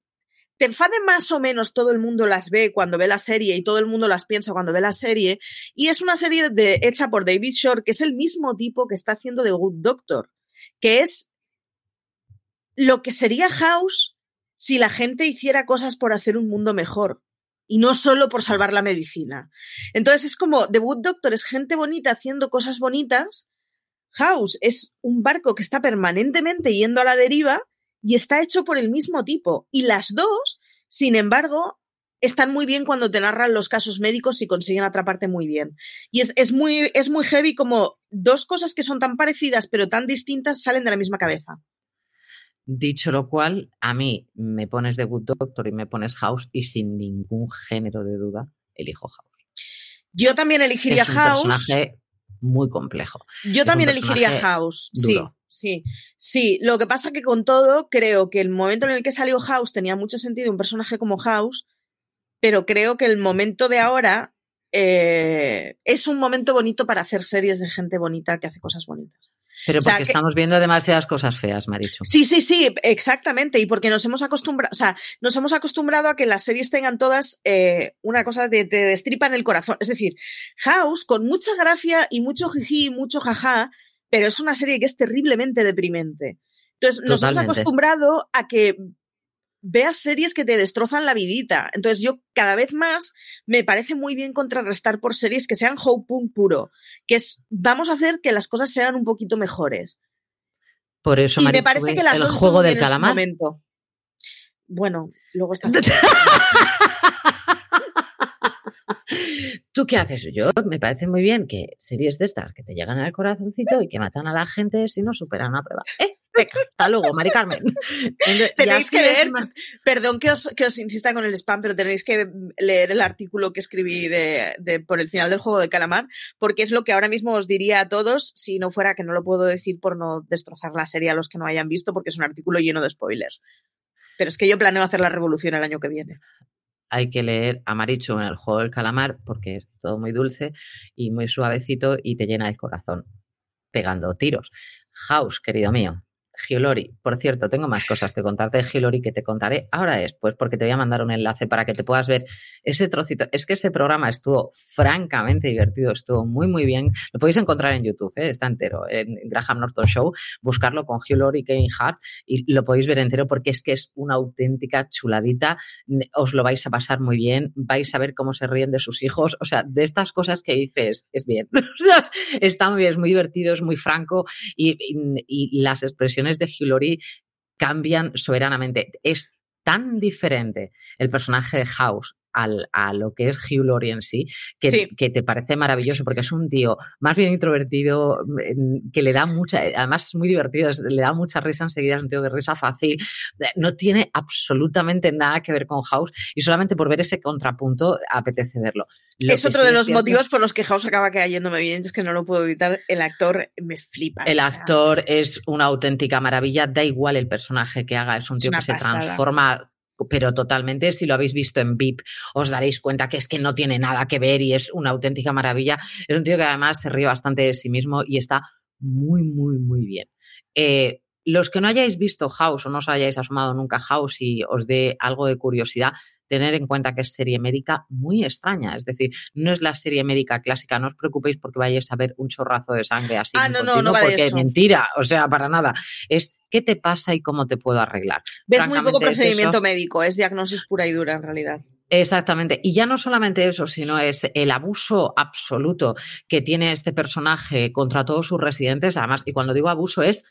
te enfade más o menos todo el mundo las ve cuando ve la serie y todo el mundo las piensa cuando ve la serie y es una serie de, hecha por David Shore que es el mismo tipo que está haciendo The Good Doctor, que es lo que sería House si la gente hiciera cosas por hacer un mundo mejor y no solo por salvar la medicina. Entonces es como The Wood Doctor es gente bonita haciendo cosas bonitas. House es un barco que está permanentemente yendo a la deriva y está hecho por el mismo tipo. Y las dos, sin embargo, están muy bien cuando te narran los casos médicos y consiguen atraparte muy bien. Y es, es, muy, es muy heavy como dos cosas que son tan parecidas pero tan distintas salen de la misma cabeza. Dicho lo cual, a mí me pones The Good Doctor y me pones House y sin ningún género de duda elijo House. Yo también elegiría es un House. personaje muy complejo. Yo también elegiría House. Sí, sí, sí. Lo que pasa que con todo, creo que el momento en el que salió House tenía mucho sentido un personaje como House, pero creo que el momento de ahora eh, es un momento bonito para hacer series de gente bonita que hace cosas bonitas. Pero porque estamos viendo demasiadas cosas feas, Marichu. Sí, sí, sí, exactamente. Y porque nos hemos acostumbrado, o sea, nos hemos acostumbrado a que las series tengan todas eh, una cosa de te destripan el corazón. Es decir, House, con mucha gracia y mucho jiji y mucho jaja, pero es una serie que es terriblemente deprimente. Entonces, nos hemos acostumbrado a que veas series que te destrozan la vidita. Entonces yo cada vez más me parece muy bien contrarrestar por series que sean hope puro, que es vamos a hacer que las cosas sean un poquito mejores. Por eso, y me parece que las el juego del calamar. Bueno, luego está. ¿Tú qué haces? Yo me parece muy bien que series de estas que te llegan al corazoncito y que matan a la gente si no superan una prueba. ¿Eh? hasta luego, Mari Carmen. tenéis que leer, perdón que os, que os insista con el spam, pero tenéis que leer el artículo que escribí de, de, por el final del juego de calamar, porque es lo que ahora mismo os diría a todos, si no fuera que no lo puedo decir por no destrozar la serie a los que no hayan visto, porque es un artículo lleno de spoilers. Pero es que yo planeo hacer la revolución el año que viene hay que leer a en el juego del calamar porque es todo muy dulce y muy suavecito y te llena el corazón pegando tiros. House, querido mío, Giolori. Por cierto, tengo más cosas que contarte de Giolori que te contaré ahora después, porque te voy a mandar un enlace para que te puedas ver ese trocito. Es que ese programa estuvo francamente divertido, estuvo muy, muy bien. Lo podéis encontrar en YouTube, ¿eh? está entero, en Graham Norton Show. Buscarlo con Giolori Kevin Hart y lo podéis ver entero porque es que es una auténtica chuladita. Os lo vais a pasar muy bien, vais a ver cómo se ríen de sus hijos. O sea, de estas cosas que dices, es bien. está muy bien, es muy divertido, es muy franco y las expresiones de Hillary cambian soberanamente. Es tan diferente el personaje de House al, a lo que es Hugh Laurie en sí, que, Sí. que te parece maravilloso, porque es un tío más bien introvertido, mm, que le da mucha, además es muy divertido, le da mucha risa enseguida, es un tío de risa fácil, eh, no tiene absolutamente nada que ver con House y solamente por ver ese contrapunto apetece verlo. Lo es que otro sí de los cierto- motivos por los que House acaba cayéndome bien, es que no lo puedo evitar. El actor me flipa. El o sea, actor es una auténtica maravilla, da igual el personaje que haga, es un tío que se transforma pero totalmente, si lo habéis visto en VIP, os daréis cuenta que es que no tiene nada que ver y es una auténtica maravilla. Es un tío que además se ríe bastante de sí mismo y está muy, muy, muy bien. Eh, los que no hayáis visto House o no os hayáis asomado nunca House y os dé algo de curiosidad, tener en cuenta que es serie médica muy extraña. Es decir, no es la serie médica clásica. No os preocupéis porque vayáis a ver un chorrazo de sangre así. Ah, no, no, no va de porque eso. mentira. O sea, para nada. Es qué te pasa y cómo te puedo arreglar. Ves muy poco es procedimiento médico, es diagnosis pura y dura en realidad. Exactamente. Y ya no solamente eso, sino es el abuso absoluto que tiene este personaje contra todos sus residentes. Además, y cuando digo abuso es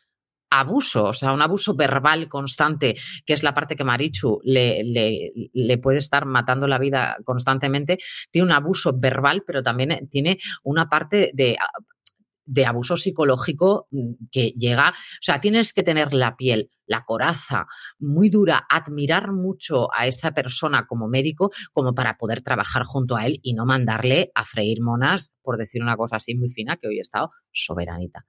abuso, o sea, un abuso verbal constante, que es la parte que Marichu le, puede estar matando la vida constantemente. Tiene un abuso verbal, pero también tiene una parte de de abuso psicológico mm, que llega, o sea, tienes que tener la piel, la coraza muy dura, admirar mucho a esa persona como médico como para poder trabajar junto a él y no mandarle a freír monas, por decir una cosa así muy fina, que hoy he estado soberanita.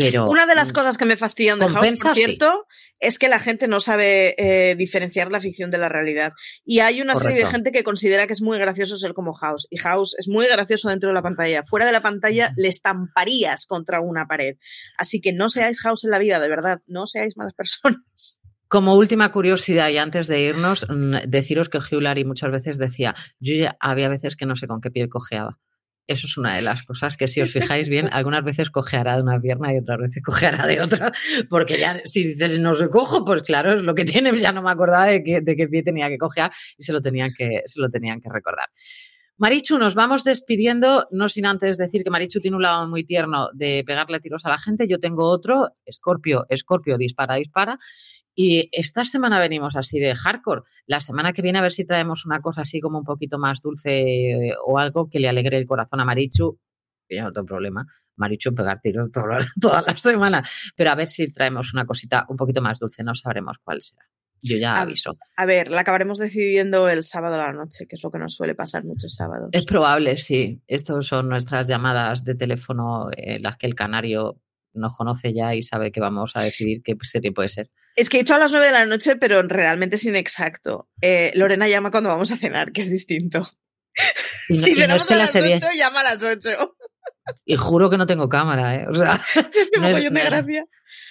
Pero Una de las cosas que me fastidian de House, por sí. cierto, es que la gente no sabe eh, diferenciar la ficción de la realidad. Y hay una serie de gente que considera que es muy gracioso ser como House. Y House es muy gracioso dentro de la pantalla. Fuera de la pantalla le estamparías contra una pared. Así que no seáis House en la vida, de verdad. No seáis malas personas. Como última curiosidad y antes de irnos, mm, deciros que Hugh Laurie muchas veces decía, yo ya había veces que no sé con qué pie cojeaba. Eso es una de las cosas que si os fijáis bien, algunas veces cojeará de una pierna y otras veces cojeará de otra, porque ya si dices no se cojo, pues claro, es lo que tiene, ya no me acordaba de qué, de qué pie tenía que cojear y se lo tenían que, se lo tenían que recordar. Marichu, nos vamos despidiendo, no sin antes decir que Marichu tiene un lado muy tierno de pegarle tiros a la gente, yo tengo otro, Escorpio, Escorpio, dispara, dispara. Y esta semana venimos así de hardcore. La semana que viene a ver si traemos una cosa así como un poquito más dulce eh, o algo que le alegre el corazón a Marichu. Que yo no tengo problema. Marichu pegar tiros todas las semanas. Pero a ver si traemos una cosita un poquito más dulce. No sabremos cuál será. Yo ya A- aviso. A ver, la acabaremos decidiendo el sábado a la noche, que es lo que nos suele pasar muchos sábados. Es probable, sí. Estos son nuestras llamadas de teléfono en las que el canario nos conoce ya y sabe que vamos a decidir qué serie puede ser. Es que he dicho a las 9 de la noche, pero realmente es inexacto. Eh, Lorena llama cuando vamos a cenar, que es distinto. Y no- si y no es que a la las serie- 8, llama a las 8. Y juro que no tengo cámara, ¿eh? O sea, No es- de gracia.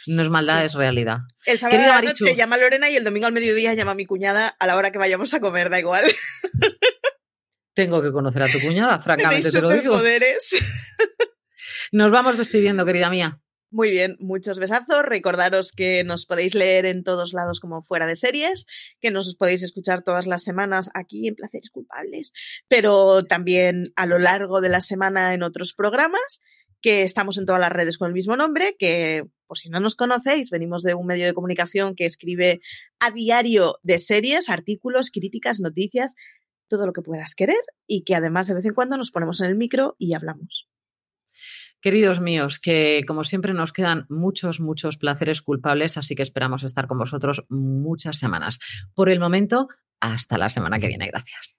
no es maldad, Sí. es realidad. El sábado a la Marichu. noche llama a Lorena y el domingo al mediodía llama a mi cuñada a la hora que vayamos a comer, da igual. Tengo que conocer a tu cuñada, francamente te lo digo. Nos vamos despidiendo, querida mía. Muy bien, muchos besazos. Recordaros que nos podéis leer en todos lados como fuera de series, que nos podéis escuchar todas las semanas aquí en Placeres Culpables, pero también a lo largo de la semana en otros programas, que estamos en todas las redes con el mismo nombre, que por si no nos conocéis, venimos de un medio de comunicación que escribe a diario de series, artículos, críticas, noticias, todo lo que puedas querer y que además de vez en cuando nos ponemos en el micro y hablamos. Queridos míos, que como siempre nos quedan muchos, muchos placeres culpables, así que esperamos estar con vosotros muchas semanas. Por el momento, hasta la semana que viene. Gracias.